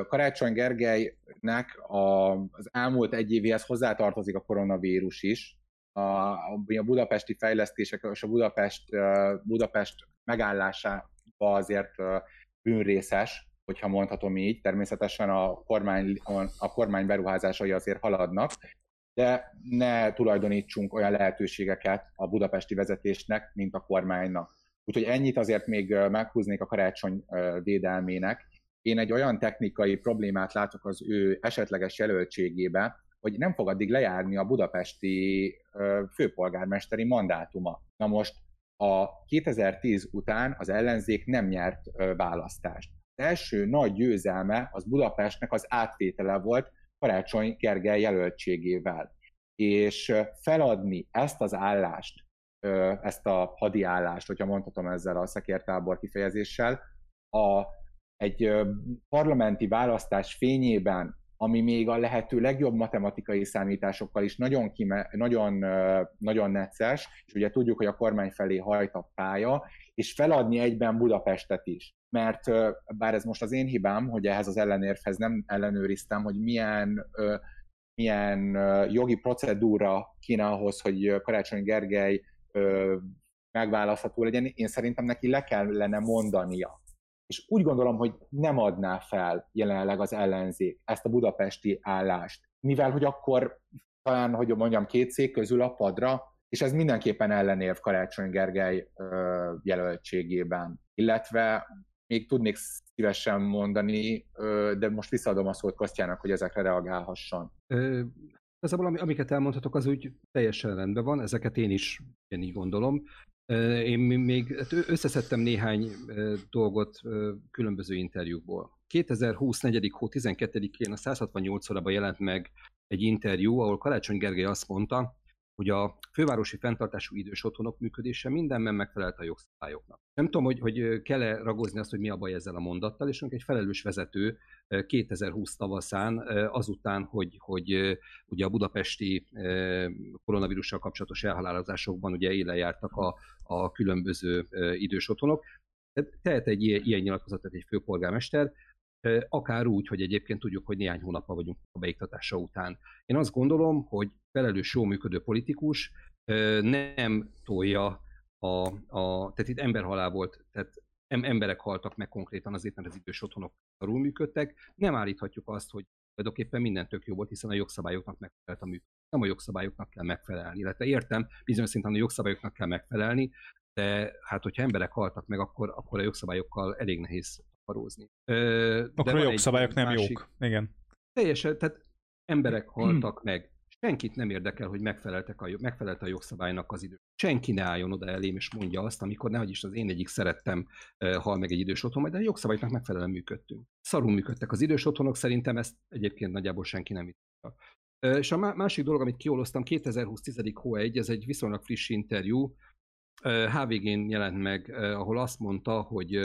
Karácsony Gergelynek az elmúlt egy évéhez hozzátartozik a koronavírus is, a, a budapesti fejlesztések és a Budapest, Budapest megállásában azért bűnrészes, hogyha mondhatom így. Természetesen a kormány, a kormány beruházásai azért haladnak, de ne tulajdonítsunk olyan lehetőségeket a budapesti vezetésnek, mint a kormánynak. Úgyhogy ennyit azért még meghúznék a karácsony védelmének. Én egy olyan technikai problémát látok az ő esetleges jelöltségébe, hogy nem fog addig lejárni a budapesti főpolgármesteri mandátuma. Na most a 2010 után az ellenzék nem nyert választást. Az első nagy győzelme az Budapestnek az átvétele volt Karácsony Gergely jelöltségével. És feladni ezt az állást, ezt a hadi állást, hogyha mondhatom ezzel a szekértábor kifejezéssel, a, egy parlamenti választás fényében, ami még a lehető legjobb matematikai számításokkal is nagyon, kime, nagyon, nagyon necces, és ugye tudjuk, hogy a kormány felé hajt a pálya, és feladni egyben Budapestet is mert bár ez most az én hibám, hogy ehhez az ellenérvhez nem ellenőriztem, hogy milyen, milyen jogi procedúra kéne ahhoz, hogy Karácsony Gergely megválasztható legyen, én szerintem neki le kellene mondania. És úgy gondolom, hogy nem adná fel jelenleg az ellenzék ezt a budapesti állást, mivel hogy akkor talán, hogy mondjam, két szék közül a padra, és ez mindenképpen ellenérv Karácsony Gergely jelöltségében. Illetve még tudnék szívesen mondani, de most visszaadom a szót Kostjának, hogy ezekre reagálhasson. Igazából amiket elmondhatok, az úgy teljesen rendben van, ezeket én is én így gondolom. Én még hát összeszedtem néhány dolgot különböző interjúkból. 2020. 4. hó 12-én a 168 órában jelent meg egy interjú, ahol Karácsony Gergely azt mondta, hogy a fővárosi fenntartású idős otthonok működése mindenben megfelelt a jogszabályoknak. Nem tudom, hogy, hogy kell-e ragozni azt, hogy mi a baj ezzel a mondattal, és egy felelős vezető 2020 tavaszán, azután, hogy, hogy ugye a budapesti koronavírussal kapcsolatos elhalálozásokban ugye éle jártak a, a különböző idős otthonok, tehet egy ilyen, ilyen nyilatkozatot egy főpolgármester, akár úgy, hogy egyébként tudjuk, hogy néhány hónappal vagyunk a beiktatása után. Én azt gondolom, hogy felelős, jó működő politikus nem tolja a, a tehát itt emberhalál volt, tehát emberek haltak meg konkrétan azért, mert az idős otthonok arról működtek. Nem állíthatjuk azt, hogy tulajdonképpen minden tök jó volt, hiszen a jogszabályoknak megfelelt a működés. Nem a jogszabályoknak kell megfelelni, illetve értem, bizonyos szinten a jogszabályoknak kell megfelelni, de hát, hogyha emberek haltak meg, akkor, akkor a jogszabályokkal elég nehéz parózni. Akkor a jogszabályok nem másik, jók. Igen. Teljesen, tehát emberek haltak meg. Senkit nem érdekel, hogy megfeleltek a, megfelelt a jogszabálynak az idő. Senki ne álljon oda elém és mondja azt, amikor nehogy is az én egyik szerettem hal meg egy idős otthon, majd a jogszabályoknak megfelelően működtünk. Szarul működtek az idős otthonok, szerintem ezt egyébként nagyjából senki nem. Uh, és a másik dolog, amit kioloztam, 2020 10. hó 1, ez egy viszonylag friss interjú, HVG-n jelent meg, ahol azt mondta, hogy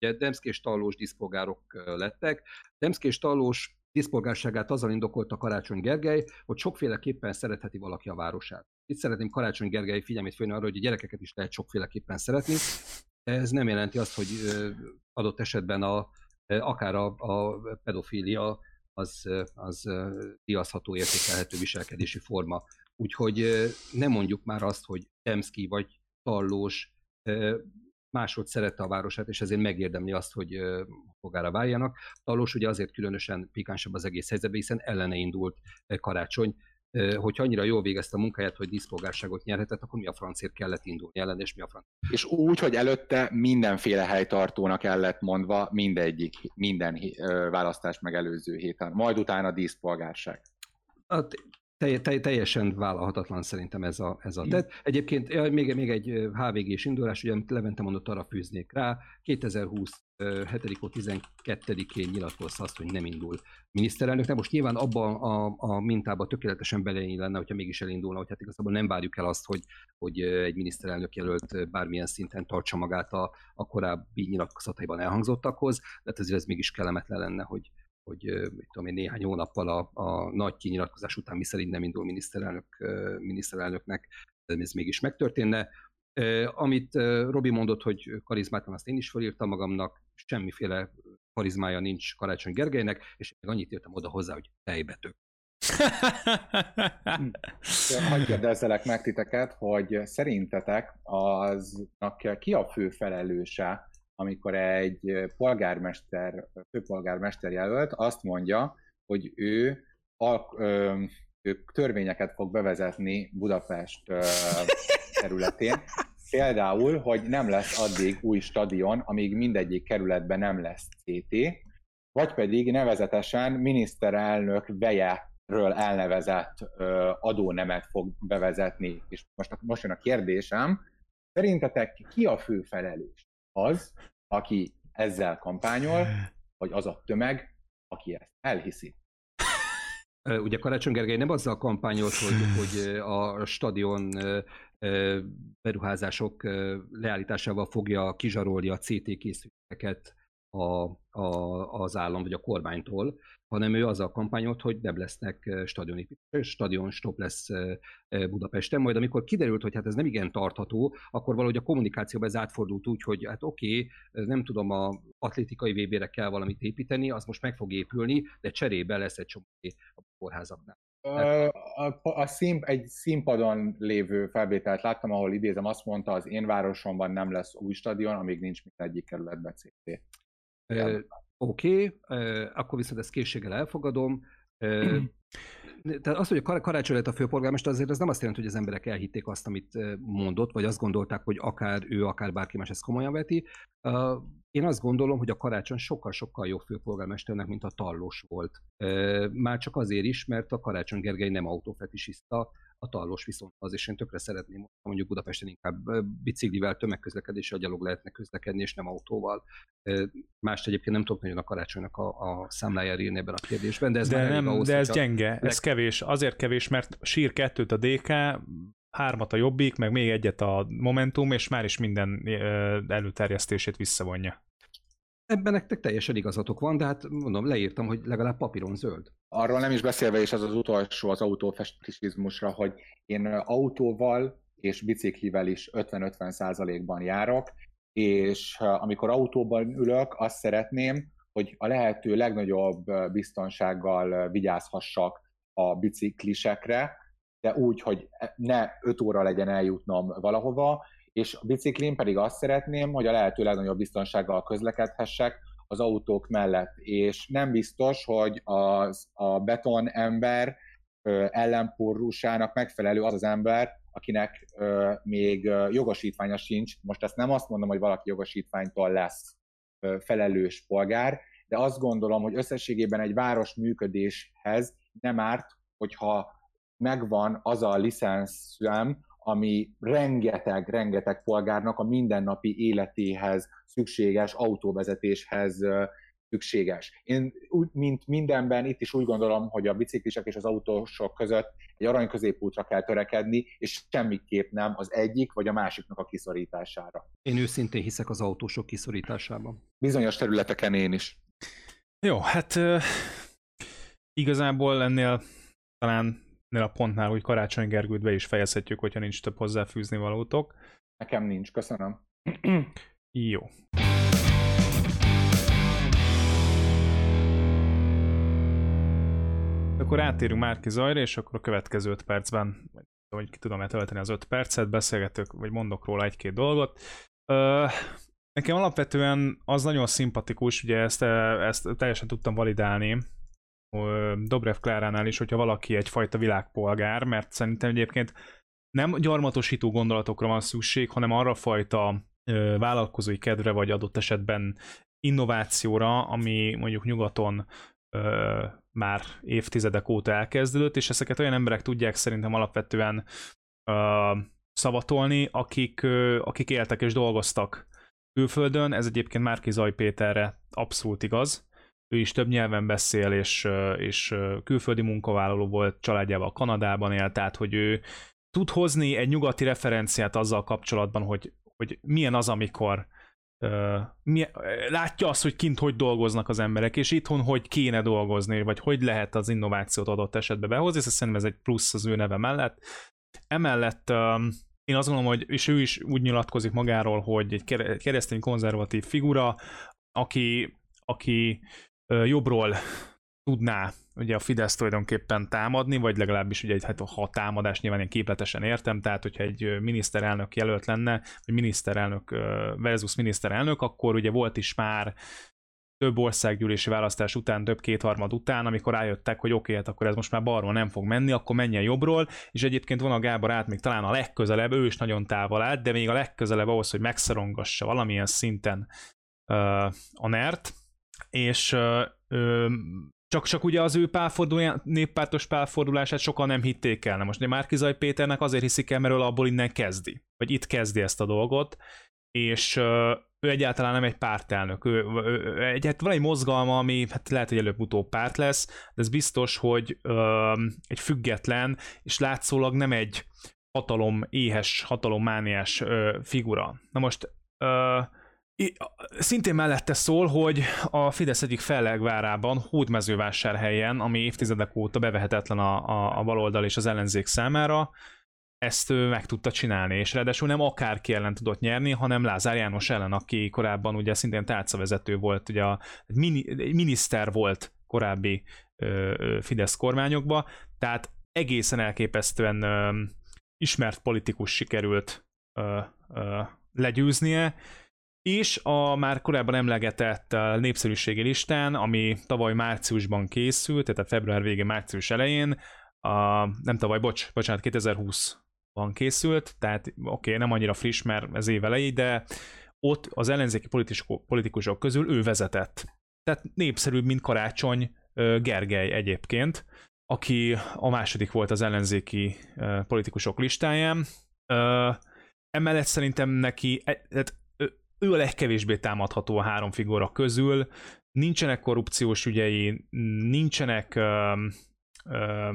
ugye Demszki és Tallós diszpolgárok lettek. Demszki és Tallós diszpolgárságát azzal indokolta Karácsony Gergely, hogy sokféleképpen szeretheti valaki a városát. Itt szeretném Karácsony Gergely figyelmét fölni arra, hogy a gyerekeket is lehet sokféleképpen szeretni. Ez nem jelenti azt, hogy adott esetben a, akár a, a pedofília az, az diaszható, értékelhető viselkedési forma. Úgyhogy nem mondjuk már azt, hogy Demszki vagy Tallós máshogy szerette a városát, és ezért megérdemli azt, hogy fogára váljanak. Talós ugye azért különösen pikánsabb az egész helyzetben, hiszen ellene indult karácsony, hogyha annyira jól végezte a munkáját, hogy díszpolgárságot nyerhetett, akkor mi a francért kellett indulni ellen, és mi a francia. És úgy, hogy előtte mindenféle helytartónak kellett mondva mindegyik, minden választás megelőző héten, majd utána díszpolgárság. Hát telj, telj, teljesen vállalhatatlan szerintem ez a, ez a tett. Egyébként még, még egy HVG-s indulás, ugye, amit Levente mondott, arra fűznék rá. 2020 7. 12-én nyilatkozta azt, hogy nem indul miniszterelnök. De most nyilván abban a, a mintában tökéletesen beleény lenne, hogyha mégis elindulna, hogy hát igazából nem várjuk el azt, hogy, hogy egy miniszterelnök jelölt bármilyen szinten tartsa magát a, a korábbi nyilatkozataiban elhangzottakhoz, de hát ezért ez mégis kellemetlen lenne, hogy, hogy mit tudom én, néhány hónappal a, a nagy kinyilatkozás után mi szerint nem indul miniszterelnök, miniszterelnöknek, ez mégis megtörténne. Amit Robi mondott, hogy karizmátlan, azt én is felírtam magamnak, semmiféle karizmája nincs Karácsony Gergelynek, és még annyit írtam oda hozzá, hogy tejbetök. Hagyj kérdezzelek meg titeket, hogy szerintetek aznak ki a fő felelőse, amikor egy polgármester, főpolgármester jelölt azt mondja, hogy ő, al, ö, ő törvényeket fog bevezetni Budapest ö, területén, Például, hogy nem lesz addig új stadion, amíg mindegyik kerületben nem lesz CT, vagy pedig nevezetesen miniszterelnök veje ről elnevezett ö, adónemet fog bevezetni. És most, most jön a kérdésem, szerintetek ki a fő felelős? Az, aki ezzel kampányol, vagy az a tömeg, aki ezt elhiszi? Ugye Karácsony Gergely nem azzal kampányolt, hogy, hogy a stadion beruházások leállításával fogja kizsarolni a CT készülékeket a, a, az állam vagy a kormánytól, hanem ő azzal kampányolt, hogy nem lesznek stadion, stadion stop lesz Budapesten. Majd amikor kiderült, hogy hát ez nem igen tartható, akkor valahogy a kommunikációban ez átfordult úgy, hogy hát oké, okay, nem tudom, a atlétikai VB-re kell valamit építeni, az most meg fog épülni, de cserébe lesz egy csomó a kórházaknál. A, a szín, egy színpadon lévő felvételt láttam, ahol idézem, azt mondta, az én városomban nem lesz új stadion, amíg nincs egyik kerületben CT. Oké, okay, akkor viszont ezt készséggel elfogadom. Tehát az, hogy a karácsony lett a főpolgármester, azért az nem azt jelenti, hogy az emberek elhitték azt, amit mondott, vagy azt gondolták, hogy akár ő, akár bárki más ezt komolyan veti. Én azt gondolom, hogy a karácsony sokkal-sokkal jobb főpolgármesternek, mint a Tallos volt. Már csak azért is, mert a Karácsony Gergely nem autófetisista, a Tallos viszont az, és én tökre szeretném, mondjuk Budapesten inkább biciklivel, tömegközlekedéssel, gyalog lehetne közlekedni, és nem autóval. Mást egyébként nem tudok nagyon a karácsonynak a, a számlájára írni ebben a kérdésben, de ez de, nem, ahhoz, de ez gyenge, leg... ez kevés. Azért kevés, mert sír kettőt a DK, hármat a Jobbik, meg még egyet a Momentum, és már is minden előterjesztését visszavonja. Ebben nektek teljesen igazatok van, de hát mondom, leírtam, hogy legalább papíron zöld. Arról nem is beszélve, és az az utolsó az autófestisizmusra, hogy én autóval és biciklivel is 50-50 százalékban járok, és amikor autóban ülök, azt szeretném, hogy a lehető legnagyobb biztonsággal vigyázhassak a biciklisekre, de úgy, hogy ne 5 óra legyen eljutnom valahova, és a biciklin pedig azt szeretném, hogy a lehető legnagyobb biztonsággal közlekedhessek az autók mellett, és nem biztos, hogy az, a beton ember ellenporrúsának megfelelő az az ember, akinek ö, még jogosítványa sincs. Most ezt nem azt mondom, hogy valaki jogosítványtól lesz ö, felelős polgár, de azt gondolom, hogy összességében egy város működéshez nem árt, hogyha megvan az a licenszem, ami rengeteg, rengeteg polgárnak a mindennapi életéhez szükséges, autóvezetéshez szükséges. Én úgy, mint mindenben itt is úgy gondolom, hogy a biciklisek és az autósok között egy arany középútra kell törekedni, és semmiképp nem az egyik vagy a másiknak a kiszorítására. Én őszintén hiszek az autósok kiszorításában. Bizonyos területeken én is. Jó, hát uh, igazából ennél talán a pontnál, hogy Karácsony Gergőt be is fejezhetjük, hogyha nincs több hozzáfűzni valótok. Nekem nincs, köszönöm. Jó. Akkor átérünk Márki Zajra, és akkor a következő 5 percben, vagy ki tudom eltölteni az 5 percet, beszélgetök, vagy mondok róla egy-két dolgot. Ö, nekem alapvetően az nagyon szimpatikus, ugye ezt, ezt teljesen tudtam validálni, Dobrev Kláránál is, hogyha valaki egyfajta világpolgár, mert szerintem egyébként nem gyarmatosító gondolatokra van szükség, hanem arra fajta ö, vállalkozói kedvre, vagy adott esetben innovációra, ami mondjuk nyugaton már évtizedek óta elkezdődött, és ezeket olyan emberek tudják szerintem alapvetően szavatolni, akik, akik éltek és dolgoztak külföldön, ez egyébként Márki Zaj Péterre abszolút igaz, ő is több nyelven beszél, és, és külföldi munkavállaló volt, családjával Kanadában élt, tehát hogy ő tud hozni egy nyugati referenciát azzal kapcsolatban, hogy, hogy milyen az, amikor uh, milyen, látja azt, hogy kint hogy dolgoznak az emberek, és itthon hogy kéne dolgozni, vagy hogy lehet az innovációt adott esetben behozni, és szerintem ez egy plusz az ő neve mellett. Emellett um, én azt gondolom, hogy és ő is úgy nyilatkozik magáról, hogy egy keresztény konzervatív figura, aki, aki jobbról tudná ugye a Fidesz tulajdonképpen támadni, vagy legalábbis ugye egy, hát ha támadás nyilván én képletesen értem, tehát hogyha egy miniszterelnök jelölt lenne, vagy miniszterelnök versus miniszterelnök, akkor ugye volt is már több országgyűlési választás után, több kétharmad után, amikor rájöttek, hogy oké, okay, hát akkor ez most már balról nem fog menni, akkor menjen jobbról, és egyébként van a Gábor át még talán a legközelebb, ő is nagyon távol át, de még a legközelebb ahhoz, hogy megszorongassa valamilyen szinten uh, a NERT, és uh, csak, csak ugye az ő pálfordulás, néppártos pálfordulását sokan nem hitték el. Na most Márkizaj Péternek azért hiszik el, mert abból innen kezdi. Vagy itt kezdi ezt a dolgot, és ő egyáltalán nem egy pártelnök. Ő, ő, egy, hát van egy mozgalma, ami hát lehet, hogy előbb-utóbb párt lesz, de ez biztos, hogy ö, egy független, és látszólag nem egy hatalom éhes, hatalommániás ö, figura. Na most ö, Szintén mellette szól, hogy a Fidesz egyik fellegvárában, Hódmezővásárhelyen, ami évtizedek óta bevehetetlen a, a, a baloldal és az ellenzék számára, ezt ő meg tudta csinálni, és ráadásul nem akárki ellen tudott nyerni, hanem Lázár János ellen, aki korábban ugye szintén tárcavezető volt, ugye a mini, miniszter volt korábbi ö, Fidesz kormányokba, tehát egészen elképesztően ö, ismert politikus sikerült ö, ö, legyőznie, és a már korábban emlegetett népszerűségi listán, ami tavaly márciusban készült, tehát február végén, március elején, a, nem tavaly, bocs, bocsánat, 2020-ban készült, tehát oké, okay, nem annyira friss, mert ez év elejé, de ott az ellenzéki politikusok, közül ő vezetett. Tehát népszerűbb, mint Karácsony Gergely egyébként, aki a második volt az ellenzéki politikusok listáján. Emellett szerintem neki, e, tehát ő a legkevésbé támadható a három figura közül, nincsenek korrupciós ügyei, nincsenek ö, ö,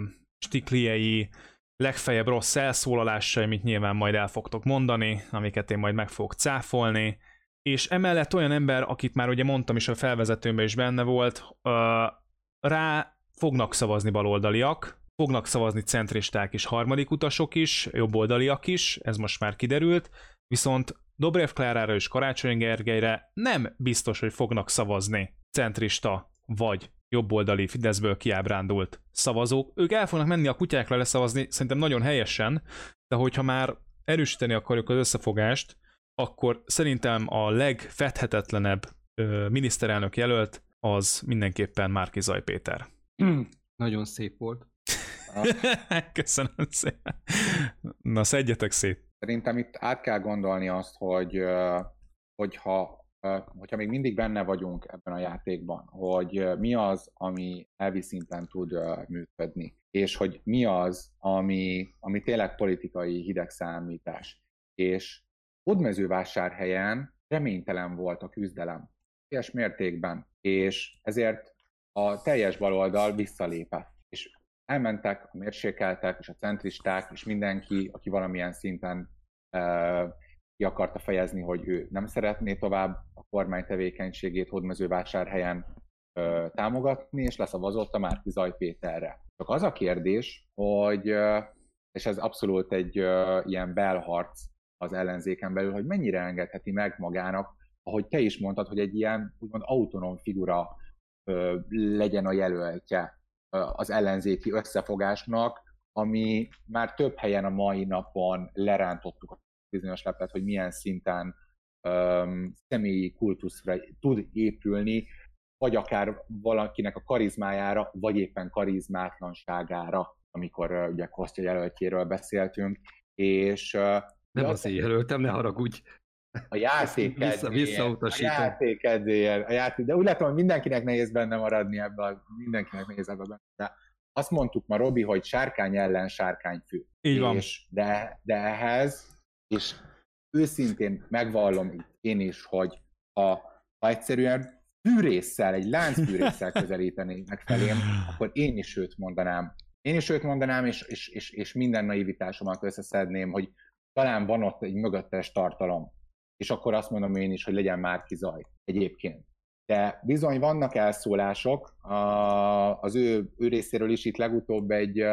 stikliei, legfeljebb rossz elszólalásai, amit nyilván majd el fogtok mondani, amiket én majd meg fogok cáfolni, és emellett olyan ember, akit már ugye mondtam is a felvezetőmben is benne volt, ö, rá fognak szavazni baloldaliak, fognak szavazni centristák és harmadik utasok is, jobboldaliak is, ez most már kiderült, viszont Dobrev Klárára és Karácsony Gergelyre nem biztos, hogy fognak szavazni centrista vagy jobboldali Fideszből kiábrándult szavazók. Ők el fognak menni a kutyákra leszavazni, szerintem nagyon helyesen, de hogyha már erősíteni akarjuk az összefogást, akkor szerintem a legfedhetetlenebb ö, miniszterelnök jelölt az mindenképpen Márki Zaj Péter. Nagyon szép volt. Köszönöm szépen. Na, szedjetek szét. Szerintem itt át kell gondolni azt, hogy hogyha, hogyha még mindig benne vagyunk ebben a játékban, hogy mi az, ami elvi szinten tud működni, és hogy mi az, ami, ami tényleg politikai hideg számítás. És Hódmezővásárhelyen reménytelen volt a küzdelem, teljes mértékben, és ezért a teljes baloldal visszalépett. És elmentek a mérsékeltek és a centristák, és mindenki, aki valamilyen szinten ki akarta fejezni, hogy ő nem szeretné tovább a kormány tevékenységét Hódmezővásárhelyen uh, támogatni, és leszavazott a Márki Zaj Péterre. Csak az a kérdés, hogy, és ez abszolút egy uh, ilyen belharc az ellenzéken belül, hogy mennyire engedheti meg magának, ahogy te is mondtad, hogy egy ilyen úgymond autonóm figura legyen a jelöltje az ellenzéki összefogásnak, ami már több helyen a mai napon lerántottuk a bizonyos lepet, hogy milyen szinten um, személyi kultuszra tud épülni, vagy akár valakinek a karizmájára, vagy éppen karizmátlanságára, amikor uh, ugye Kostya jelöltjéről beszéltünk, és uh, nem az én jelöltem, ne haragudj. A játék Vissza, visszautasítom. A játék a játék, de úgy látom, hogy mindenkinek nehéz benne maradni ebben, mindenkinek nehéz ebben de azt mondtuk ma, Robi, hogy sárkány ellen sárkány fő. Így van. És de, de ehhez, és őszintén megvallom itt én is, hogy ha, ha egyszerűen fűrészsel, egy láncfűrészsel közelítenének felém, akkor én is őt mondanám. Én is őt mondanám, és, és, és, és minden naivitásomat összeszedném, hogy talán van ott egy mögöttes tartalom és akkor azt mondom én is, hogy legyen már kizaj egyébként. De bizony vannak elszólások, az ő, ő részéről is itt legutóbb egy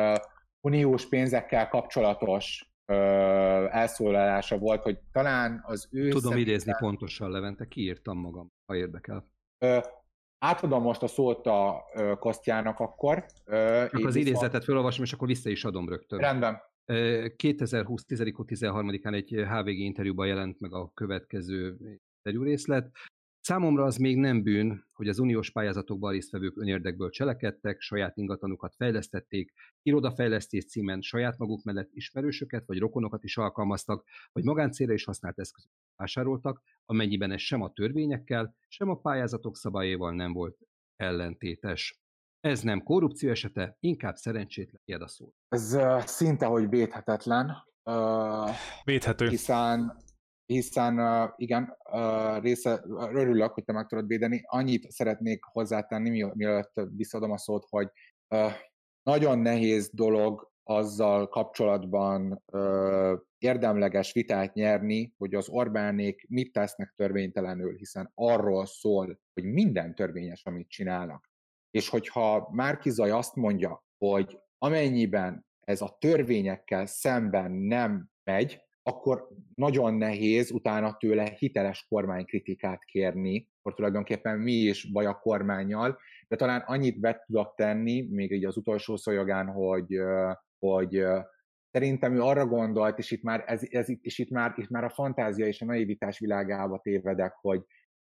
uniós pénzekkel kapcsolatos elszólalása volt, hogy talán az ő... Tudom személyben... idézni pontosan, Levente, kiírtam magam, ha érdekel. Átadom most a szót a ö, Kosztjának akkor. Csak az idézetet felolvasom, és akkor vissza is adom rögtön. Rendben. 2020. 13-13-án egy HVG interjúban jelent meg a következő interjú részlet. Számomra az még nem bűn, hogy az uniós pályázatokban résztvevők önérdekből cselekedtek, saját ingatlanukat fejlesztették, irodafejlesztés címen saját maguk mellett ismerősöket vagy rokonokat is alkalmaztak, vagy magáncélra is használt eszközöket vásároltak, amennyiben ez sem a törvényekkel, sem a pályázatok szabályaival nem volt ellentétes. Ez nem korrupció esete, inkább szerencsétlen ilyed a szó. Ez uh, szinte, hogy védhetetlen. Uh, Védhető. Hiszen hiszen uh, igen, uh, része, örülök, hogy te meg tudod védeni. Annyit szeretnék hozzátenni, mielőtt visszadom a szót, hogy uh, nagyon nehéz dolog azzal kapcsolatban uh, érdemleges vitát nyerni, hogy az Orbánék mit tesznek törvénytelenül, hiszen arról szól, hogy minden törvényes, amit csinálnak. És hogyha Márkizaj azt mondja, hogy amennyiben ez a törvényekkel szemben nem megy, akkor nagyon nehéz utána tőle hiteles kormánykritikát kérni, akkor tulajdonképpen mi is baj a kormányjal, de talán annyit be tudok tenni, még így az utolsó szójogán, hogy, hogy szerintem ő arra gondolt, és itt már, ez, ez, és itt már, itt már a fantázia és a naivitás világába tévedek, hogy,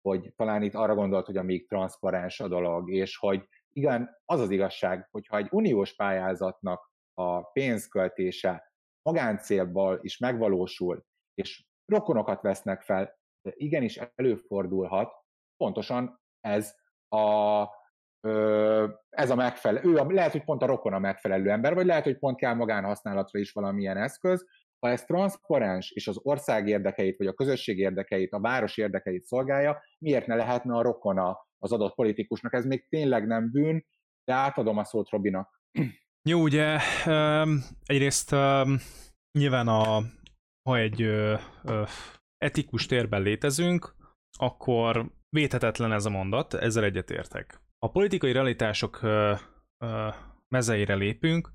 hogy talán itt arra gondolt, hogy amíg transzparens a dolog, és hogy igen, az az igazság, hogyha egy uniós pályázatnak a pénzköltése magáncélból is megvalósul, és rokonokat vesznek fel, igenis előfordulhat, pontosan ez a, ez a megfelelő, ő a, lehet, hogy pont a rokon a megfelelő ember, vagy lehet, hogy pont kell magánhasználatra is valamilyen eszköz, ha ez transzparens és az ország érdekeit, vagy a közösség érdekeit, a város érdekeit szolgálja, miért ne lehetne a rokona az adott politikusnak? Ez még tényleg nem bűn, de átadom a szót Robinak. Jó, ugye egyrészt nyilván a, ha egy etikus térben létezünk, akkor védhetetlen ez a mondat, ezzel egyetértek. A politikai realitások mezeire lépünk,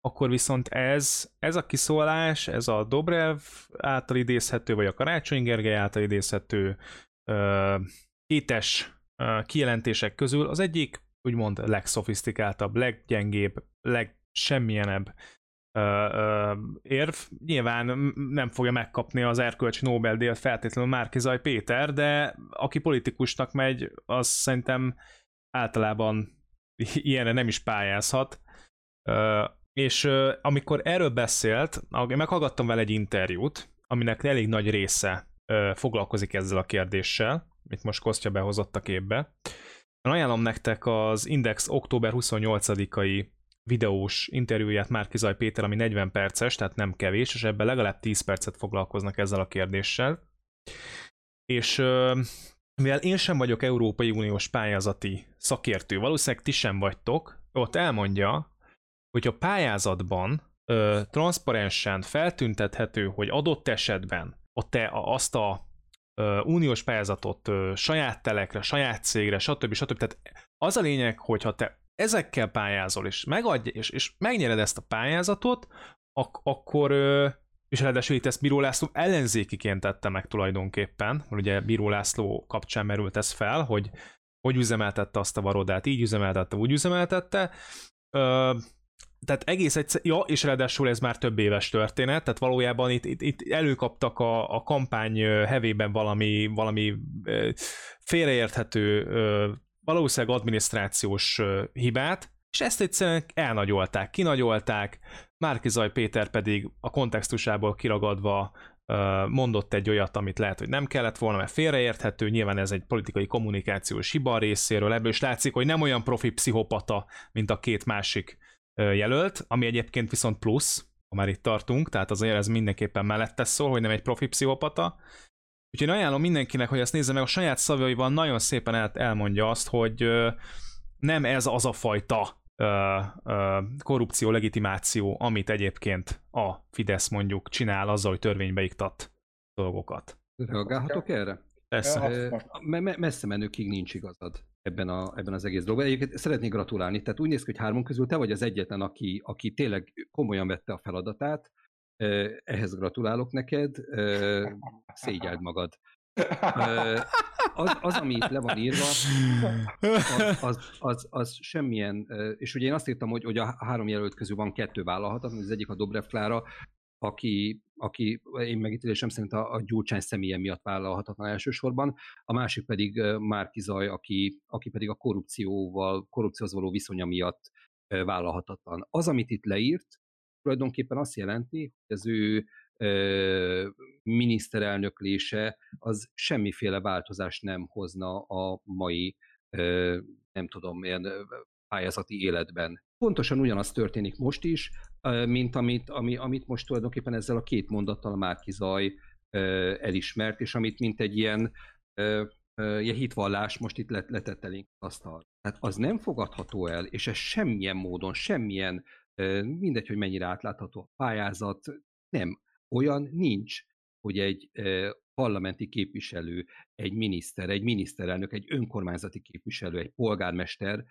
akkor viszont ez, ez a kiszólás, ez a Dobrev által idézhető, vagy a Karácsony Gergely által idézhető ö, kétes ö, kijelentések közül az egyik úgymond legszofisztikáltabb, leggyengébb, legsemmilyenebb érv. Nyilván nem fogja megkapni az erkölcsi Nobel-díjat feltétlenül Márkizaj Péter, de aki politikusnak megy, az szerintem általában ilyenre nem is pályázhat. És amikor erről beszélt, meghallgattam vele egy interjút, aminek elég nagy része foglalkozik ezzel a kérdéssel, amit most Kostya behozott a képbe. Ajánlom nektek az Index október 28-ai videós interjúját Márkizaj Péter, ami 40 perces, tehát nem kevés, és ebben legalább 10 percet foglalkoznak ezzel a kérdéssel. És mivel én sem vagyok Európai Uniós pályázati szakértő, valószínűleg ti sem vagytok, ott elmondja, hogy a pályázatban ö, transzparensen feltüntethető, hogy adott esetben ott te azt a ö, uniós pályázatot ö, saját telekre, saját cégre, stb. stb. Tehát az a lényeg, hogyha te ezekkel pályázol, és megadj, és, és megnyered ezt a pályázatot, ak- akkor, és ráadásul itt ezt Bíró László ellenzékiként tette meg tulajdonképpen, ugye Bíró László kapcsán merült ez fel, hogy hogy üzemeltette azt a varodát, így üzemeltette, úgy üzemeltette. Ö, tehát egész egyszer, ja, és ráadásul ez már több éves történet, tehát valójában itt, itt, itt előkaptak a, a kampány hevében valami, valami félreérthető valószínűleg adminisztrációs hibát, és ezt egyszerűen elnagyolták, kinagyolták, Márkizaj Péter pedig a kontextusából kiragadva mondott egy olyat, amit lehet, hogy nem kellett volna, mert félreérthető, nyilván ez egy politikai kommunikációs hiba részéről, ebből is látszik, hogy nem olyan profi pszichopata, mint a két másik jelölt, ami egyébként viszont plusz, ha már itt tartunk, tehát azért ez mindenképpen mellette szól, hogy nem egy profi pszichopata, Úgyhogy én ajánlom mindenkinek, hogy ezt nézze meg, a saját szavaival nagyon szépen el, elmondja azt, hogy nem ez az a fajta korrupció, legitimáció, amit egyébként a Fidesz mondjuk csinál azzal, hogy törvénybe iktat dolgokat. Reagálhatok erre? Persze. Me- messze menőkig nincs igazad ebben, a, ebben az egész dologban. Egyébként szeretnék gratulálni. Tehát úgy néz ki, hogy hármon közül te vagy az egyetlen, aki, aki tényleg komolyan vette a feladatát, ehhez gratulálok neked, szégyeld magad. Az, az, ami itt le van írva, az, az, az, az semmilyen, és ugye én azt írtam, hogy, hogy a három jelölt közül van kettő vállalhatatlan, az egyik a Dobrev Klára, aki, aki én megítélésem szerint a, a Gyurcsány személye miatt vállalhatatlan elsősorban, a másik pedig Márki Zaj, aki, aki pedig a korrupcióval, korrupcióhoz való viszonya miatt vállalhatatlan. Az, amit itt leírt, tulajdonképpen azt jelenti, hogy az ő ö, miniszterelnöklése az semmiféle változást nem hozna a mai, ö, nem tudom, ilyen pályázati életben. Pontosan ugyanaz történik most is, mint amit, ami, amit most tulajdonképpen ezzel a két mondattal a Márki elismert, és amit mint egy ilyen, ilyen hitvallás most itt letett elénk asztal. Tehát az nem fogadható el, és ez semmilyen módon, semmilyen, mindegy, hogy mennyire átlátható a pályázat, nem. Olyan nincs, hogy egy parlamenti képviselő, egy miniszter, egy miniszterelnök, egy önkormányzati képviselő, egy polgármester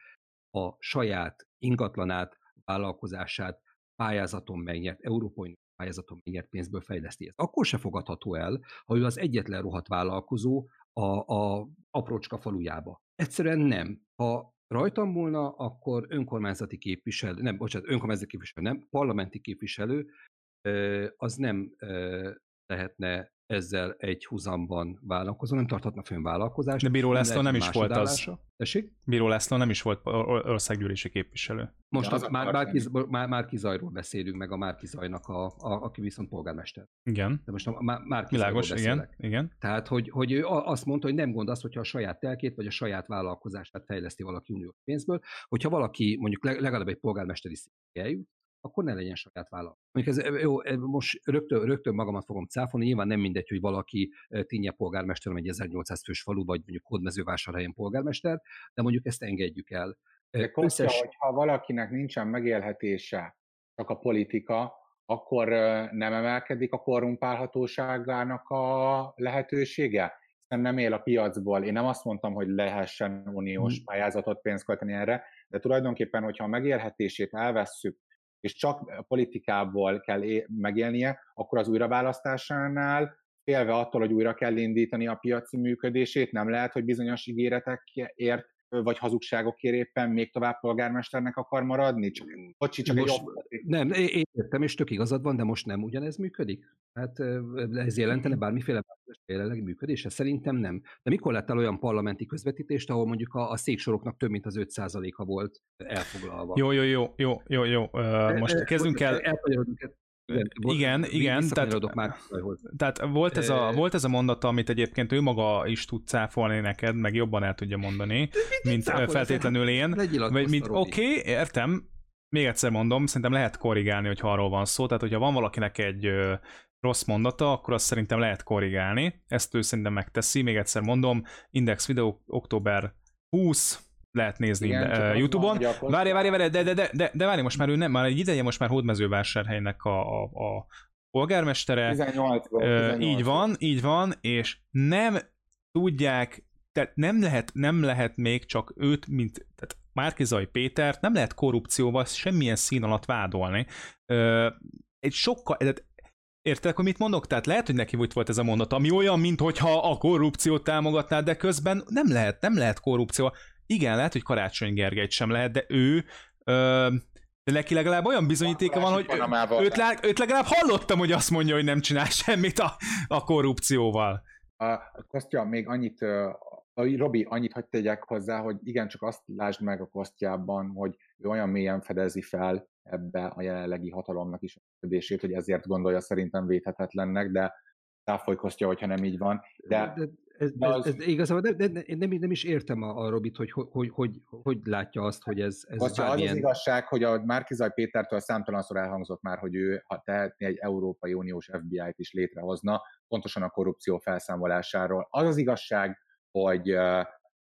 a saját ingatlanát, vállalkozását pályázaton megnyert, európai pályázaton megnyert pénzből fejleszti. Ez akkor se fogadható el, ha ő az egyetlen rohadt vállalkozó a, a aprócska falujába. Egyszerűen nem. Ha rajtam volna, akkor önkormányzati képviselő, nem, bocsánat, önkormányzati képviselő, nem, parlamenti képviselő, az nem lehetne ezzel egy huzamban vállalkozó, nem tarthatna fönn vállalkozást. De Bíró László nem, is volt az. Tessék? Bíró László nem is volt országgyűlési képviselő. Most az, az már, Márki, már, Márki Zajról beszélünk, meg a Márki Zajnak, a, a, aki viszont polgármester. Igen. De most a Márki Világos, igen, igen. Tehát, hogy, hogy ő azt mondta, hogy nem gond az, hogyha a saját telkét, vagy a saját vállalkozását fejleszti valaki uniós pénzből, hogyha valaki mondjuk legalább egy polgármesteri eljut, akkor ne legyen saját vállalat. Mondjuk ez, jó, most rögtön, rögtön magamat fogom cáfolni, nyilván nem mindegy, hogy valaki Tinnye polgármester, egy 1800 fős falu, vagy mondjuk Hódmezővásárhelyen polgármester, de mondjuk ezt engedjük el. De Kostya, Összes... hogyha valakinek nincsen megélhetése, csak a politika, akkor nem emelkedik a korrumpálhatóságának a lehetősége? Hiszen nem él a piacból. Én nem azt mondtam, hogy lehessen uniós hmm. pályázatot pénzt költeni erre, de tulajdonképpen, hogyha a megélhetését elvesszük és csak politikából kell é- megélnie, akkor az újraválasztásánál félve attól, hogy újra kell indítani a piaci működését, nem lehet, hogy bizonyos ígéretekért vagy hazugságokért éppen még tovább polgármesternek akar maradni? Csak, bocsi, csak most, egy Nem, én értem, és tök igazad van, de most nem ugyanez működik? Hát ez jelentene mhm. bármiféle jelenlegi működése? Szerintem nem. De mikor lett el olyan parlamenti közvetítést, ahol mondjuk a, a széksoroknak több mint az 5%-a volt elfoglalva? Jó, jó, jó, jó, jó, jó. Uh, most kezdünk el... Igen, igen, tehát, már tehát volt, ez a, volt ez a mondata, amit egyébként ő maga is tud cáfolni neked, meg jobban el tudja mondani, mint feltétlenül én. Vagy mint oké, okay, értem, még egyszer mondom, szerintem lehet korrigálni, hogy arról van szó, tehát hogyha van valakinek egy rossz mondata, akkor azt szerintem lehet korrigálni, ezt ő szerintem megteszi, még egyszer mondom, Index Video október 20, lehet nézni Igen, uh, YouTube-on. Várj, várj, várj, de, de, de, de, de várj, most már ő nem, már egy ideje most már Hódmezővásárhelynek a, a, a polgármestere. 18 18 így van, így van, és nem tudják, tehát nem lehet, nem lehet még csak őt, mint tehát Márkizai Pétert nem lehet korrupcióval semmilyen szín alatt vádolni. Ö, egy sokkal, tehát Érted, hogy mit mondok? Tehát lehet, hogy neki volt, volt ez a mondat, ami olyan, mintha a korrupciót támogatná, de közben nem lehet, nem lehet korrupció igen, lehet, hogy Karácsony Gergelyt sem lehet, de ő ö, de neki legalább olyan bizonyítéka van, hogy őt, őt legalább hallottam, hogy azt mondja, hogy nem csinál semmit a, a korrupcióval. A, Kostya, még annyit, a Robi, annyit hagyd tegyek hozzá, hogy igen, csak azt lásd meg a Kostjában, hogy ő olyan mélyen fedezi fel ebbe a jelenlegi hatalomnak is a működését, hogy ezért gondolja szerintem védhetetlennek, de táfoly Kostya, hogyha nem így van. De, de, ez, ez, az... ez igazából nem, nem, nem, nem is értem a, a Robit, hogy hogy, hogy, hogy hogy látja azt, hogy ez, ez Most bármilyen... Az az igazság, hogy a Márkizaj Pétertől számtalanszor elhangzott már, hogy ő ha tehetné egy Európai Uniós FBI-t is létrehozna, pontosan a korrupció felszámolásáról. Az az igazság, hogy,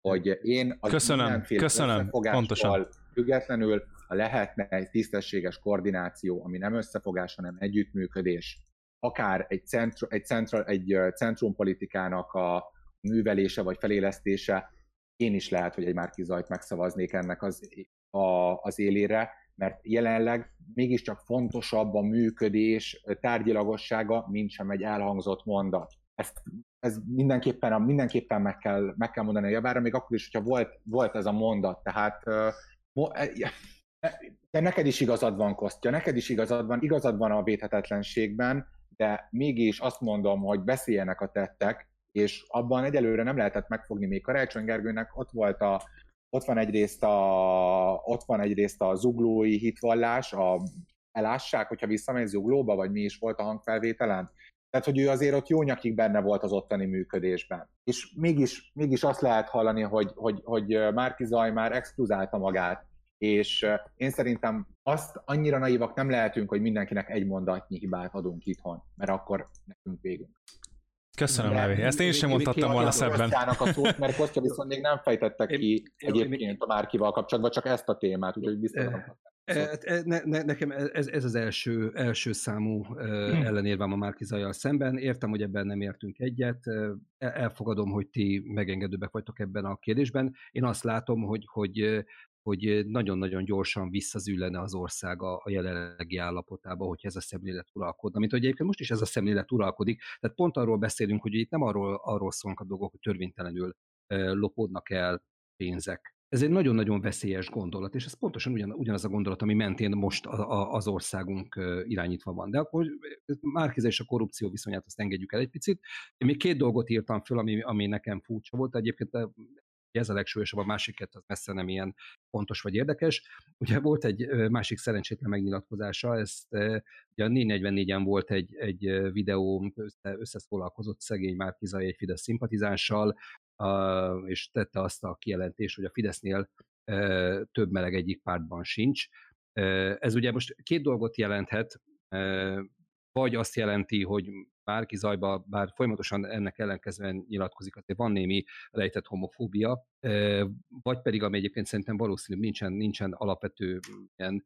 hogy én az köszönöm, köszönöm, pontosan. függetlenül, ha lehetne egy tisztességes koordináció, ami nem összefogás, hanem együttműködés, akár egy, centru, egy, centra, egy centrumpolitikának a művelése vagy felélesztése, én is lehet, hogy egy Márki Zajt megszavaznék ennek az, a, az élére, mert jelenleg mégiscsak fontosabb a működés tárgyilagossága, mint sem egy elhangzott mondat. Ezt, ez mindenképpen, mindenképpen meg, kell, meg kell mondani a javára, még akkor is, hogyha volt, volt ez a mondat. Tehát de neked is igazad van, Kostya, neked is igazad van, igazad van a védhetetlenségben, de mégis azt mondom, hogy beszéljenek a tettek, és abban egyelőre nem lehetett megfogni még Karácsony Gergőnek, ott volt a, ott van egyrészt a, ott van egyrészt a zuglói hitvallás, a elássák, hogyha visszamegy zuglóba, vagy mi is volt a hangfelvételen. Tehát, hogy ő azért ott jó nyakig benne volt az ottani működésben. És mégis, mégis azt lehet hallani, hogy, hogy, hogy Márki Zaj már exkluzálta magát, és én szerintem azt annyira naivak nem lehetünk, hogy mindenkinek egy mondatnyi hibát adunk itthon, mert akkor nekünk végünk. Köszönöm, Levi. Ezt én sem mondhattam volna szebben. a szót, mert Kostya viszont még nem fejtettek ki egyébként a Márkival kapcsolatban, csak ezt a témát, úgyhogy biztos ne, ne, nekem ez, ez az első, első számú hmm. ellenérvem a Márki Zajjal szemben. Értem, hogy ebben nem értünk egyet. Elfogadom, hogy ti megengedőbbek vagytok ebben a kérdésben. Én azt látom, hogy, hogy hogy nagyon-nagyon gyorsan visszazüllene az ország a, a jelenlegi állapotába, hogy ez a szemlélet uralkodna. Mint hogy egyébként most is ez a szemlélet uralkodik. Tehát pont arról beszélünk, hogy itt nem arról, arról szólnak a dolgok, hogy törvénytelenül lopódnak el pénzek. Ez egy nagyon-nagyon veszélyes gondolat, és ez pontosan ugyan, ugyanaz a gondolat, ami mentén most a, a, az országunk irányítva van. De akkor Márkiz és a korrupció viszonyát azt engedjük el egy picit. Én még két dolgot írtam föl, ami, ami nekem furcsa volt. Egyébként ez a legsúlyosabb, a másik kettő az messze nem ilyen fontos vagy érdekes. Ugye volt egy másik szerencsétlen megnyilatkozása, ezt ugye a 444-en volt egy, egy videó, össze, összeszólalkozott szegény Márkizai egy Fidesz szimpatizánssal, és tette azt a kijelentést, hogy a Fidesznél több meleg egyik pártban sincs. Ez ugye most két dolgot jelenthet, vagy azt jelenti, hogy bárki zajba, bár folyamatosan ennek ellenkezően nyilatkozik, azért van némi lejtett homofóbia, vagy pedig, ami egyébként szerintem valószínű nincsen, nincsen alapvető ilyen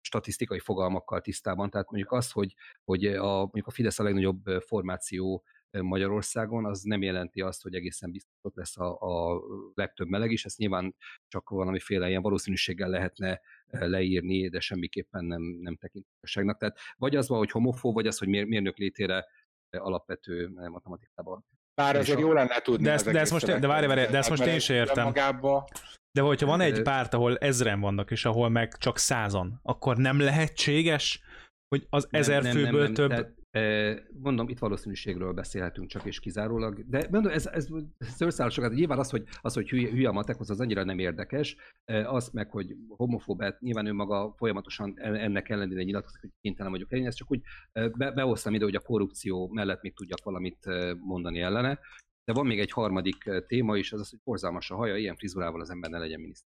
statisztikai fogalmakkal tisztában. Tehát mondjuk az, hogy, hogy a, mondjuk a Fidesz a legnagyobb formáció Magyarországon, az nem jelenti azt, hogy egészen biztos ott lesz a, a legtöbb meleg is, ezt nyilván csak valamiféle ilyen valószínűséggel lehetne leírni, de semmiképpen nem, nem tekintőségnek. Tehát vagy az van, hogy homofób, vagy az, hogy mérnök létére alapvető matematikában. Bár azért jó lenne tudni. De, ezt, de, ezt most, de várj, várj, de ezt most én sem értem. Magába... De hogyha van egy párt, ahol ezren vannak, és ahol meg csak százan, akkor nem lehetséges, hogy az nem, ezer nem, főből nem, nem, több... Tehát Mondom, itt valószínűségről beszélhetünk csak és kizárólag, de mondom, ez, ez szőrszáll sokat. Nyilván az, hogy, az, hogy hülye, hülye a matekhoz, az annyira nem érdekes. Az meg, hogy homofóbet, nyilván ő maga folyamatosan ennek ellenére nyilatkozik, hogy kénytelen vagyok elég, ezt csak úgy be, behoztam ide, hogy a korrupció mellett még tudjak valamit mondani ellene. De van még egy harmadik téma is, az az, hogy borzalmas a haja, ilyen frizurával az ember ne legyen miniszter.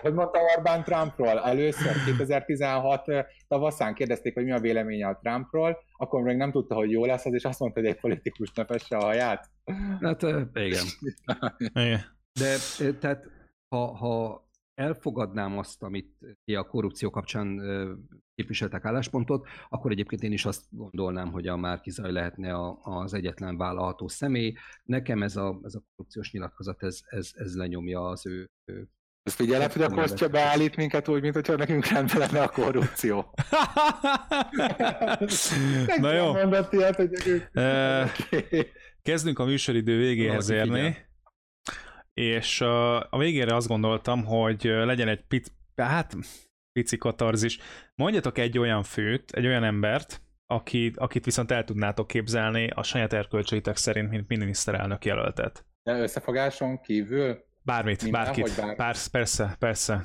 hogy mondta Orbán Trumpról? Először 2016 tavaszán kérdezték, hogy mi a véleménye a Trumpról, akkor még nem tudta, hogy jó lesz az, és azt mondta, hogy egy politikus ne fesse a haját. Hát igen. igen. De tehát ha, ha elfogadnám azt, amit a korrupció kapcsán képviseltek álláspontot, akkor egyébként én is azt gondolnám, hogy a Márki Zaj lehetne a, az egyetlen vállalható személy. Nekem ez a, ez a korrupciós nyilatkozat, ez, ez, ez lenyomja az ő, ő ezt figyelem, hogy a Kostya beállít minket úgy, mint hogyha nekünk rendben lenne a korrupció. Na jó. Mondott ilyet, hogy Kezdünk a műsoridő végéhez érni. És a végére azt gondoltam, hogy legyen egy pic, hát pici katarzis. Mondjatok egy olyan főt, egy olyan embert, akit, akit viszont el tudnátok képzelni a saját erkölcseitek szerint, mint miniszterelnök jelöltet. De összefogáson kívül? Bármit, Minden, bárkit. Bár... Persze, persze, persze.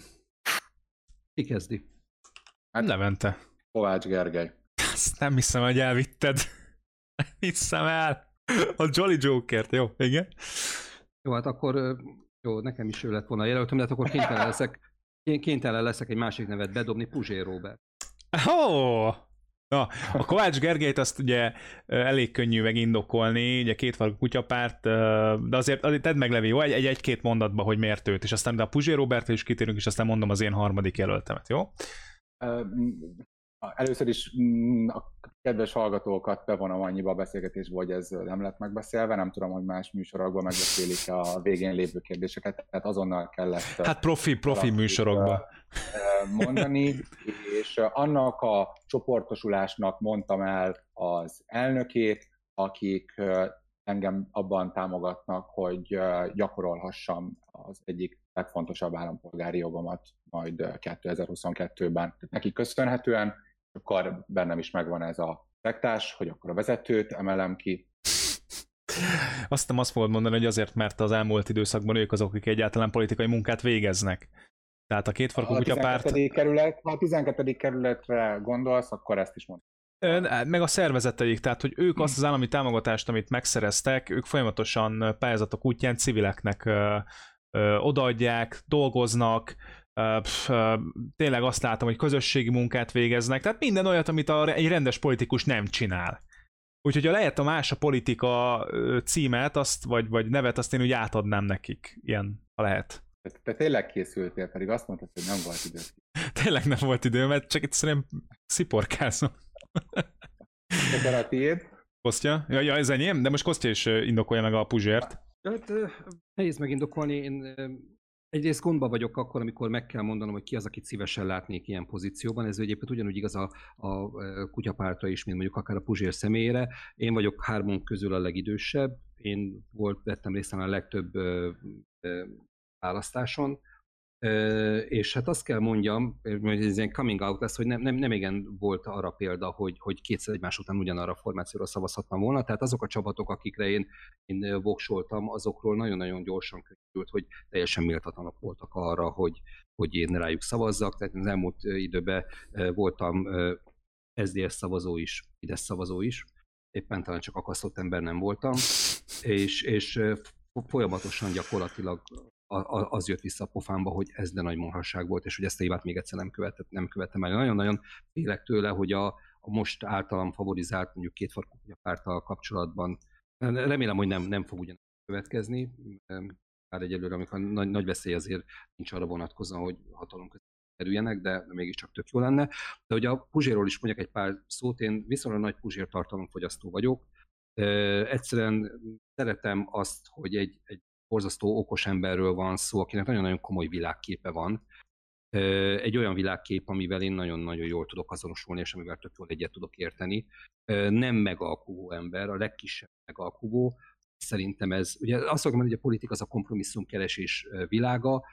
Ki kezdi? Hát, Levente. Kovács Gergely. Azt nem hiszem, hogy elvitted. hiszem el. A Jolly Joker-t, jó, igen. Jó, hát akkor jó, nekem is ő lett volna a jelöltöm, de hát akkor kénytelen leszek, kénytelen leszek egy másik nevet bedobni, Puzsé Robert. Oh! Na, a Kovács Gergelyt azt ugye elég könnyű megindokolni, ugye két való kutyapárt, de azért, azért tedd meg Levi, jó? Egy, egy-két mondatba, hogy miért őt, és aztán de a Puzsé Robert is kitérünk, és aztán mondom az én harmadik jelöltemet, jó? Először is mm, a kedves hallgatókat bevonom annyiba a beszélgetésbe, hogy ez nem lett megbeszélve, nem tudom, hogy más műsorokban megbeszélik a végén lévő kérdéseket, tehát azonnal kellett... Hát profi, profi műsorokban. Mondani, és annak a csoportosulásnak mondtam el az elnökét, akik engem abban támogatnak, hogy gyakorolhassam az egyik legfontosabb állampolgári jogomat majd 2022-ben. Neki köszönhetően, akkor bennem is megvan ez a szektás, hogy akkor a vezetőt emelem ki. Azt nem azt fogod mondani, hogy azért, mert az elmúlt időszakban ők azok, akik egyáltalán politikai munkát végeznek. Tehát a két farkú kutyapárt... Kerület, ha a 12. kerületre gondolsz, akkor ezt is mondom. Meg a szervezeteik, tehát hogy ők azt az állami támogatást, amit megszereztek, ők folyamatosan pályázatok útján civileknek ö, ö, odaadják, dolgoznak, ö, pf, ö, tényleg azt látom, hogy közösségi munkát végeznek, tehát minden olyat, amit a, egy rendes politikus nem csinál. Úgyhogy ha lehet a más a politika címet, azt, vagy, vagy nevet, azt én úgy átadnám nekik, ilyen, ha lehet. Te, te tényleg készültél, pedig azt mondtad, hogy nem volt idő. tényleg nem volt idő, mert csak itt szerintem sziporkázom. Ebben a tiéd. Kostya? Ja, ja, ez enyém? De most Kostya is indokolja meg a Puzsért. Hát nehéz megindokolni. Én egyrészt gondba vagyok akkor, amikor meg kell mondanom, hogy ki az, akit szívesen látnék ilyen pozícióban. Ez egyébként ugyanúgy igaz a, a kutyapártra is, mint mondjuk akár a Puzsér személyére. Én vagyok hármunk közül a legidősebb. Én volt, vettem részt a legtöbb választáson és hát azt kell mondjam, hogy ez ilyen coming out lesz, hogy nem, nem, nem igen volt arra példa, hogy, hogy kétszer egymás után ugyanarra a formációra szavazhattam volna, tehát azok a csapatok, akikre én, én voksoltam, azokról nagyon-nagyon gyorsan könnyült, hogy teljesen méltatlanok voltak arra, hogy, hogy én rájuk szavazzak, tehát az elmúlt időben voltam SZDSZ szavazó is, Fidesz szavazó is, éppen talán csak akasztott ember nem voltam, és, és folyamatosan gyakorlatilag az jött vissza a pofámba, hogy ez de nagy marhasság volt, és hogy ezt a hibát még egyszer nem, követett, nem követtem el. Nagyon-nagyon félek tőle, hogy a, a most általam favorizált, mondjuk két farkú párttal kapcsolatban, remélem, hogy nem, nem fog ugyanezt következni, bár egyelőre, amikor nagy, nagy veszély azért nincs arra vonatkozóan, hogy hatalom kerüljenek, de mégiscsak tök jó lenne. De hogy a Puzséról is mondjak egy pár szót, én viszonylag nagy Puzsér tartalomfogyasztó vagyok. Egyszerűen szeretem azt, hogy egy, egy borzasztó okos emberről van szó, akinek nagyon-nagyon komoly világképe van. Egy olyan világkép, amivel én nagyon-nagyon jól tudok azonosulni, és amivel tök jól egyet tudok érteni. Nem megalkuvó ember, a legkisebb megalkuvó. Szerintem ez, ugye azt mondani, hogy a politika az a kompromisszum keresés világa,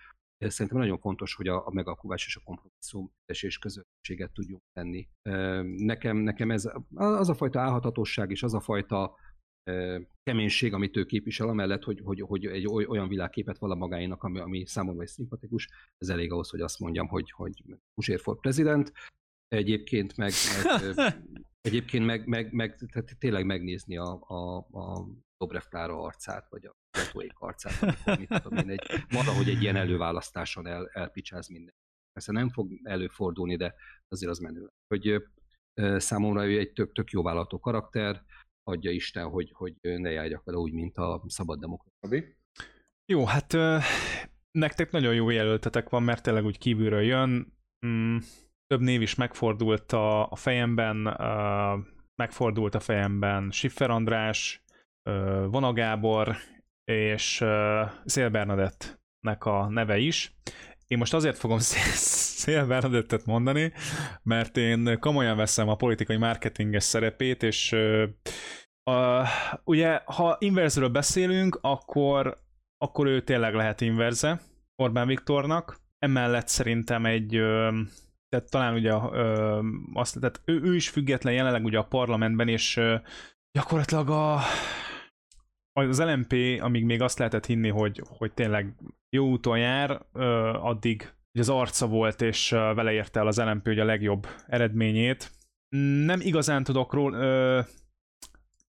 Szerintem nagyon fontos, hogy a, a megalkuvás és a kompromisszum és közösséget tudjunk tenni. Nekem, nekem ez az a fajta állhatatosság és az a fajta keménység, amit ő képvisel, amellett, hogy, hogy, hogy egy olyan világképet vala magáénak, ami, ami számomra is szimpatikus, ez elég ahhoz, hogy azt mondjam, hogy, hogy Pusér for president. Egyébként meg, meg egyébként meg, meg, meg tehát tényleg megnézni a, a, a Dobrev Klára arcát, vagy a Letóék arcát, amikor, mit tudom én, egy, valahogy egy ilyen előválasztáson el, elpicsáz minden. Persze nem fog előfordulni, de azért az menő. Hogy számomra ő egy tök, tök jó vállalható karakter, adja Isten, hogy, hogy ne járjak vele úgy, mint a szabad demokrácia. Jó, hát nektek nagyon jó jelöltetek van, mert tényleg úgy kívülről jön. Mm, több név is megfordult a, fejemben, megfordult a fejemben Schiffer András, uh, Vona Gábor és uh, Szél Bernadettnek a neve is. Én most azért fogom Szél Bernadettet mondani, mert én komolyan veszem a politikai marketinges szerepét, és uh, ugye, ha inverzről beszélünk, akkor, akkor ő tényleg lehet inverze Orbán Viktornak. Emellett szerintem egy tehát talán ugye uh, azt, tehát ő, ő is független jelenleg ugye a parlamentben, és uh, gyakorlatilag a, az LMP, amíg még azt lehetett hinni, hogy, hogy tényleg jó úton jár, addig hogy az arca volt, és vele érte el az LMP hogy a legjobb eredményét. Nem igazán tudok róla,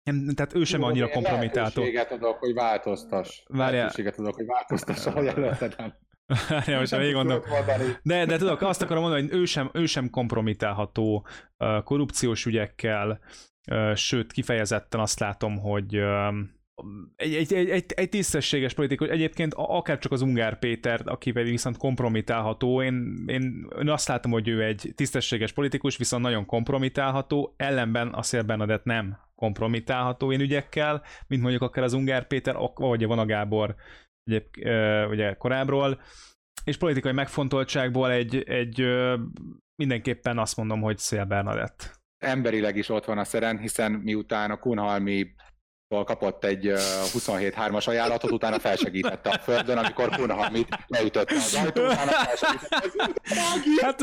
nem, tehát ő sem annyira kompromitáltó. Lehetőséget adok, hogy változtass. Várjál. Lehetőséget adok, hogy változtass a jelölteden. Várjál, most végig gondolom. De, de tudok, azt akarom mondani, hogy ő sem, ő sem kompromitálható korrupciós ügyekkel, sőt, kifejezetten azt látom, hogy egy, egy, egy, egy, egy tisztességes politikus, egyébként akár csak az Ungár Péter, akivel viszont kompromitálható, én, én, én azt látom, hogy ő egy tisztességes politikus, viszont nagyon kompromitálható, ellenben a Szél Bernadett nem kompromitálható én ügyekkel, mint mondjuk akár az Ungár Péter, vagy a Vona Gábor ugye, ugye korábbról, és politikai megfontoltságból egy, egy mindenképpen azt mondom, hogy Szél Bernadett. Emberileg is ott van a szeren, hiszen miután a Kunhalmi kapott egy 27-3-as ajánlatot, utána felsegítette a földön, amikor Kunhalmit leütötte az ajtó, utána Hát,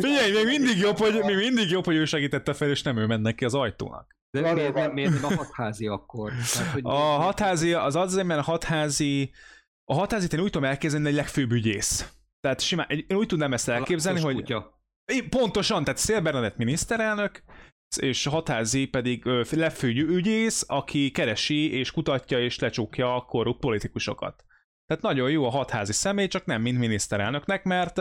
Figyelj, még mindig jobb, hogy, még mindig jobb, hogy ő segítette fel, és nem ő ment neki az ajtónak. De miért, miért, miért nem a hatházi akkor? Tehát, hogy a hatházi, az azért, mert a hatházi, a hatházi én úgy tudom elképzelni, egy legfőbb ügyész. Tehát simán, én úgy tudnám ezt elképzelni, hogy... Kutya. Pontosan, tehát Szél Bernadett miniszterelnök, és Hatázi pedig lefő ügyész, aki keresi és kutatja és lecsukja a korrupt politikusokat. Tehát nagyon jó a hatházi személy, csak nem mint miniszterelnöknek, mert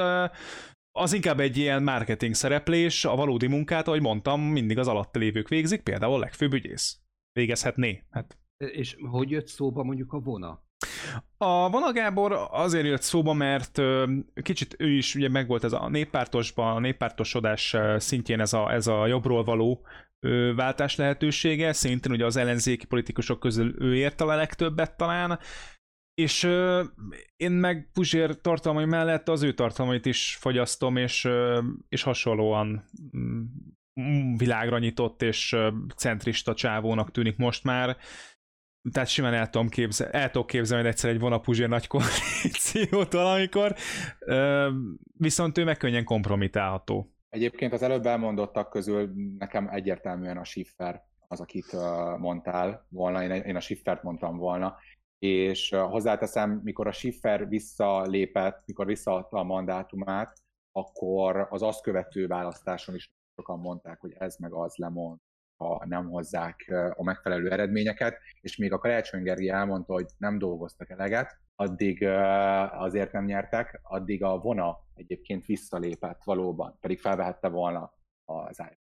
az inkább egy ilyen marketing szereplés, a valódi munkát, ahogy mondtam, mindig az alatt lévők végzik, például a legfőbb ügyész. Végezhetné. Hát. És hogy jött szóba mondjuk a vona? A Vona Gábor azért jött szóba, mert kicsit ő is ugye megvolt ez a néppártosban, a néppártosodás szintjén ez a, ez a jobbról való váltás lehetősége, szintén ugye az ellenzéki politikusok közül ő ért a legtöbbet talán, és én meg Puzsér tartalmai mellett az ő tartalmait is fogyasztom, és, és hasonlóan mm, világra nyitott és centrista csávónak tűnik most már tehát simán el tudom képzelni, el tudom képzelni, hogy egyszer egy vonapuzsér nagy koalíciót valamikor, viszont ő meg könnyen kompromitálható. Egyébként az előbb elmondottak közül nekem egyértelműen a Schiffer az, akit mondtál volna, én a Schiffert mondtam volna, és hozzáteszem, mikor a Schiffer visszalépett, mikor visszaadta a mandátumát, akkor az azt követő választáson is sokan mondták, hogy ez meg az lemond ha nem hozzák a megfelelő eredményeket, és még a Karácsony Gergi elmondta, hogy nem dolgoztak eleget, addig azért nem nyertek, addig a vona egyébként visszalépett valóban, pedig felvehette volna az állítást.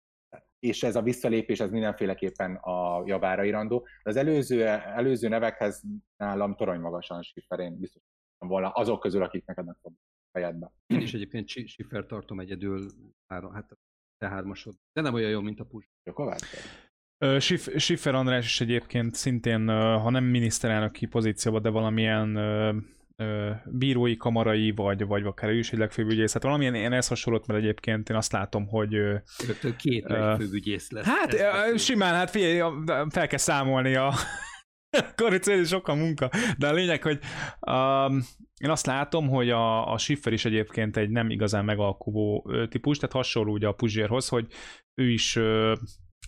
És ez a visszalépés, ez mindenféleképpen a javára irandó. Az előző, előző nevekhez nálam torony magasan Schiffer, én biztos volna azok közül, akik neked meg fejedbe. Én is egyébként Schiffer tartom egyedül, hát te hármasod. De nem olyan jó, mint a Puzs. Schiffer András is egyébként szintén, ha nem miniszterelnöki pozícióban, de valamilyen bírói kamarai, vagy, vagy akár ő is egy legfőbb ügyész. Hát valamilyen én ezt hasonlott, mert egyébként én azt látom, hogy... Rögtön két legfőbb ügyész lesz. Hát simán, hát figyelj, fel kell számolni a akkor itt sokkal munka. De a lényeg, hogy um, én azt látom, hogy a, a Schiffer is egyébként egy nem igazán megalkuvó típus, tehát hasonló ugye a Puzsérhoz, hogy ő is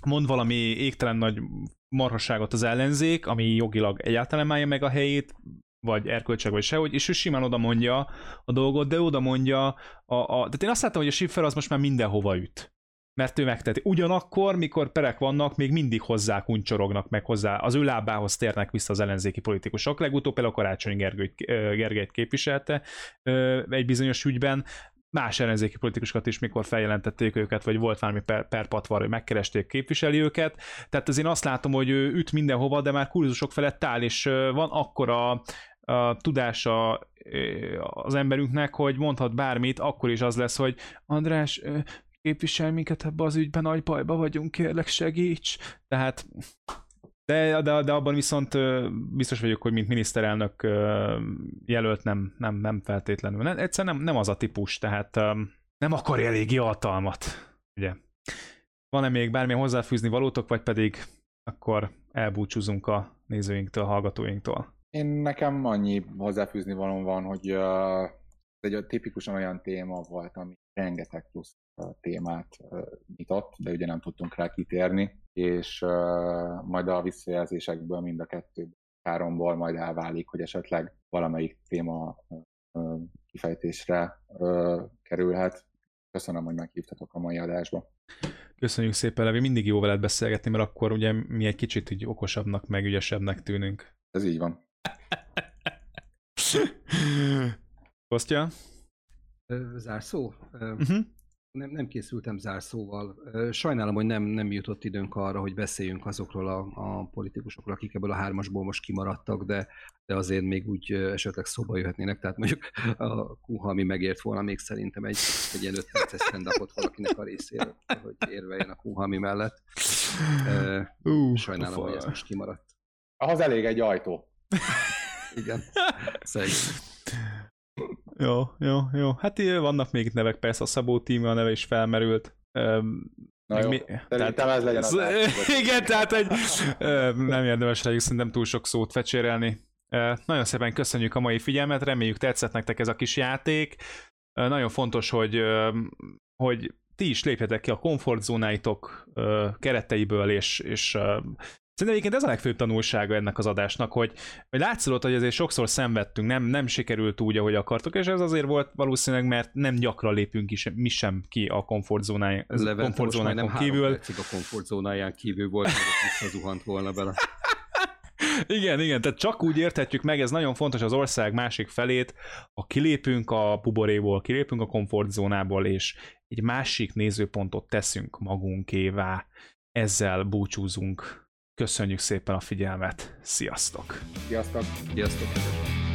mond valami égtelen nagy marhasságot az ellenzék, ami jogilag egyáltalán állja meg a helyét, vagy erkölcseg, vagy sehogy, és ő simán oda mondja a dolgot, de oda mondja, a, a, tehát én azt láttam, hogy a Schiffer az most már mindenhova üt mert ő megteti. Ugyanakkor, mikor perek vannak, még mindig hozzá kuncsorognak meg hozzá, az ő lábához térnek vissza az ellenzéki politikusok. Legutóbb például Karácsony Gergelyt, Gergelyt képviselte egy bizonyos ügyben, más ellenzéki politikusokat is, mikor feljelentették őket, vagy volt valami per, perpatvar, hogy megkeresték, képviseli őket. Tehát az én azt látom, hogy ő üt mindenhova, de már kurzusok felett áll, és van akkora a tudása az emberünknek, hogy mondhat bármit, akkor is az lesz, hogy András, képvisel minket ebbe az ügyben, nagy bajba vagyunk, kérlek segíts. Tehát de, de, de abban viszont biztos vagyok, hogy mint miniszterelnök jelölt nem, nem, nem feltétlenül. Nem, egyszerűen nem, nem az a típus, tehát nem akarja eléggé hatalmat. Ugye. Van-e még bármilyen hozzáfűzni valótok, vagy pedig akkor elbúcsúzunk a nézőinktől, a hallgatóinktól? Én nekem annyi hozzáfűzni való van, hogy uh, ez egy tipikusan olyan téma volt, ami rengeteg plusz témát nyitott, de ugye nem tudtunk rá kitérni, és majd a visszajelzésekből mind a kettő háromból majd elválik, hogy esetleg valamelyik téma kifejtésre kerülhet. Köszönöm, hogy meghívtatok a mai adásba. Köszönjük szépen, Levi, mindig jó veled beszélgetni, mert akkor ugye mi egy kicsit így okosabbnak, meg ügyesebbnek tűnünk. Ez így van. Kostya? Zárszó? Uh-huh nem, nem készültem zárszóval. Sajnálom, hogy nem, nem jutott időnk arra, hogy beszéljünk azokról a, a politikusokról, akik ebből a hármasból most kimaradtak, de, de azért még úgy esetleg szóba jöhetnének. Tehát mondjuk a Kuhalmi megért volna még szerintem egy, egy ilyen 5 perces stand valakinek a részére, hogy érveljen a Kuhalmi mellett. Uh, Sajnálom, hogy ez most kimaradt. Ahhoz elég egy ajtó. Igen. Szegény. Jó, jó, jó. Hát vannak még itt nevek, persze a Szabó tíme a neve is felmerült. Na jó, mi, tehát, ez legyen az Igen, tehát egy, nem érdemes rájuk szerintem túl sok szót fecsérelni. Nagyon szépen köszönjük a mai figyelmet, reméljük tetszett nektek ez a kis játék. Nagyon fontos, hogy, hogy ti is lépjetek ki a komfortzónáitok kereteiből, és, és Szerintem egyébként ez a legfőbb tanulsága ennek az adásnak, hogy, hogy látszott, hogy azért sokszor szenvedtünk, nem, nem sikerült úgy, ahogy akartok, és ez azért volt valószínűleg, mert nem gyakran lépünk is, mi sem ki a komfortzónáján komfortzónáján kívül. a komfortzónáján kívül volt, hogy visszazuhant volna bele. igen, igen, tehát csak úgy érthetjük meg, ez nagyon fontos az ország másik felét, ha kilépünk a buboréból, kilépünk a komfortzónából, és egy másik nézőpontot teszünk magunkévá, ezzel búcsúzunk Köszönjük szépen a figyelmet, sziasztok! Sziasztok! Sziasztok!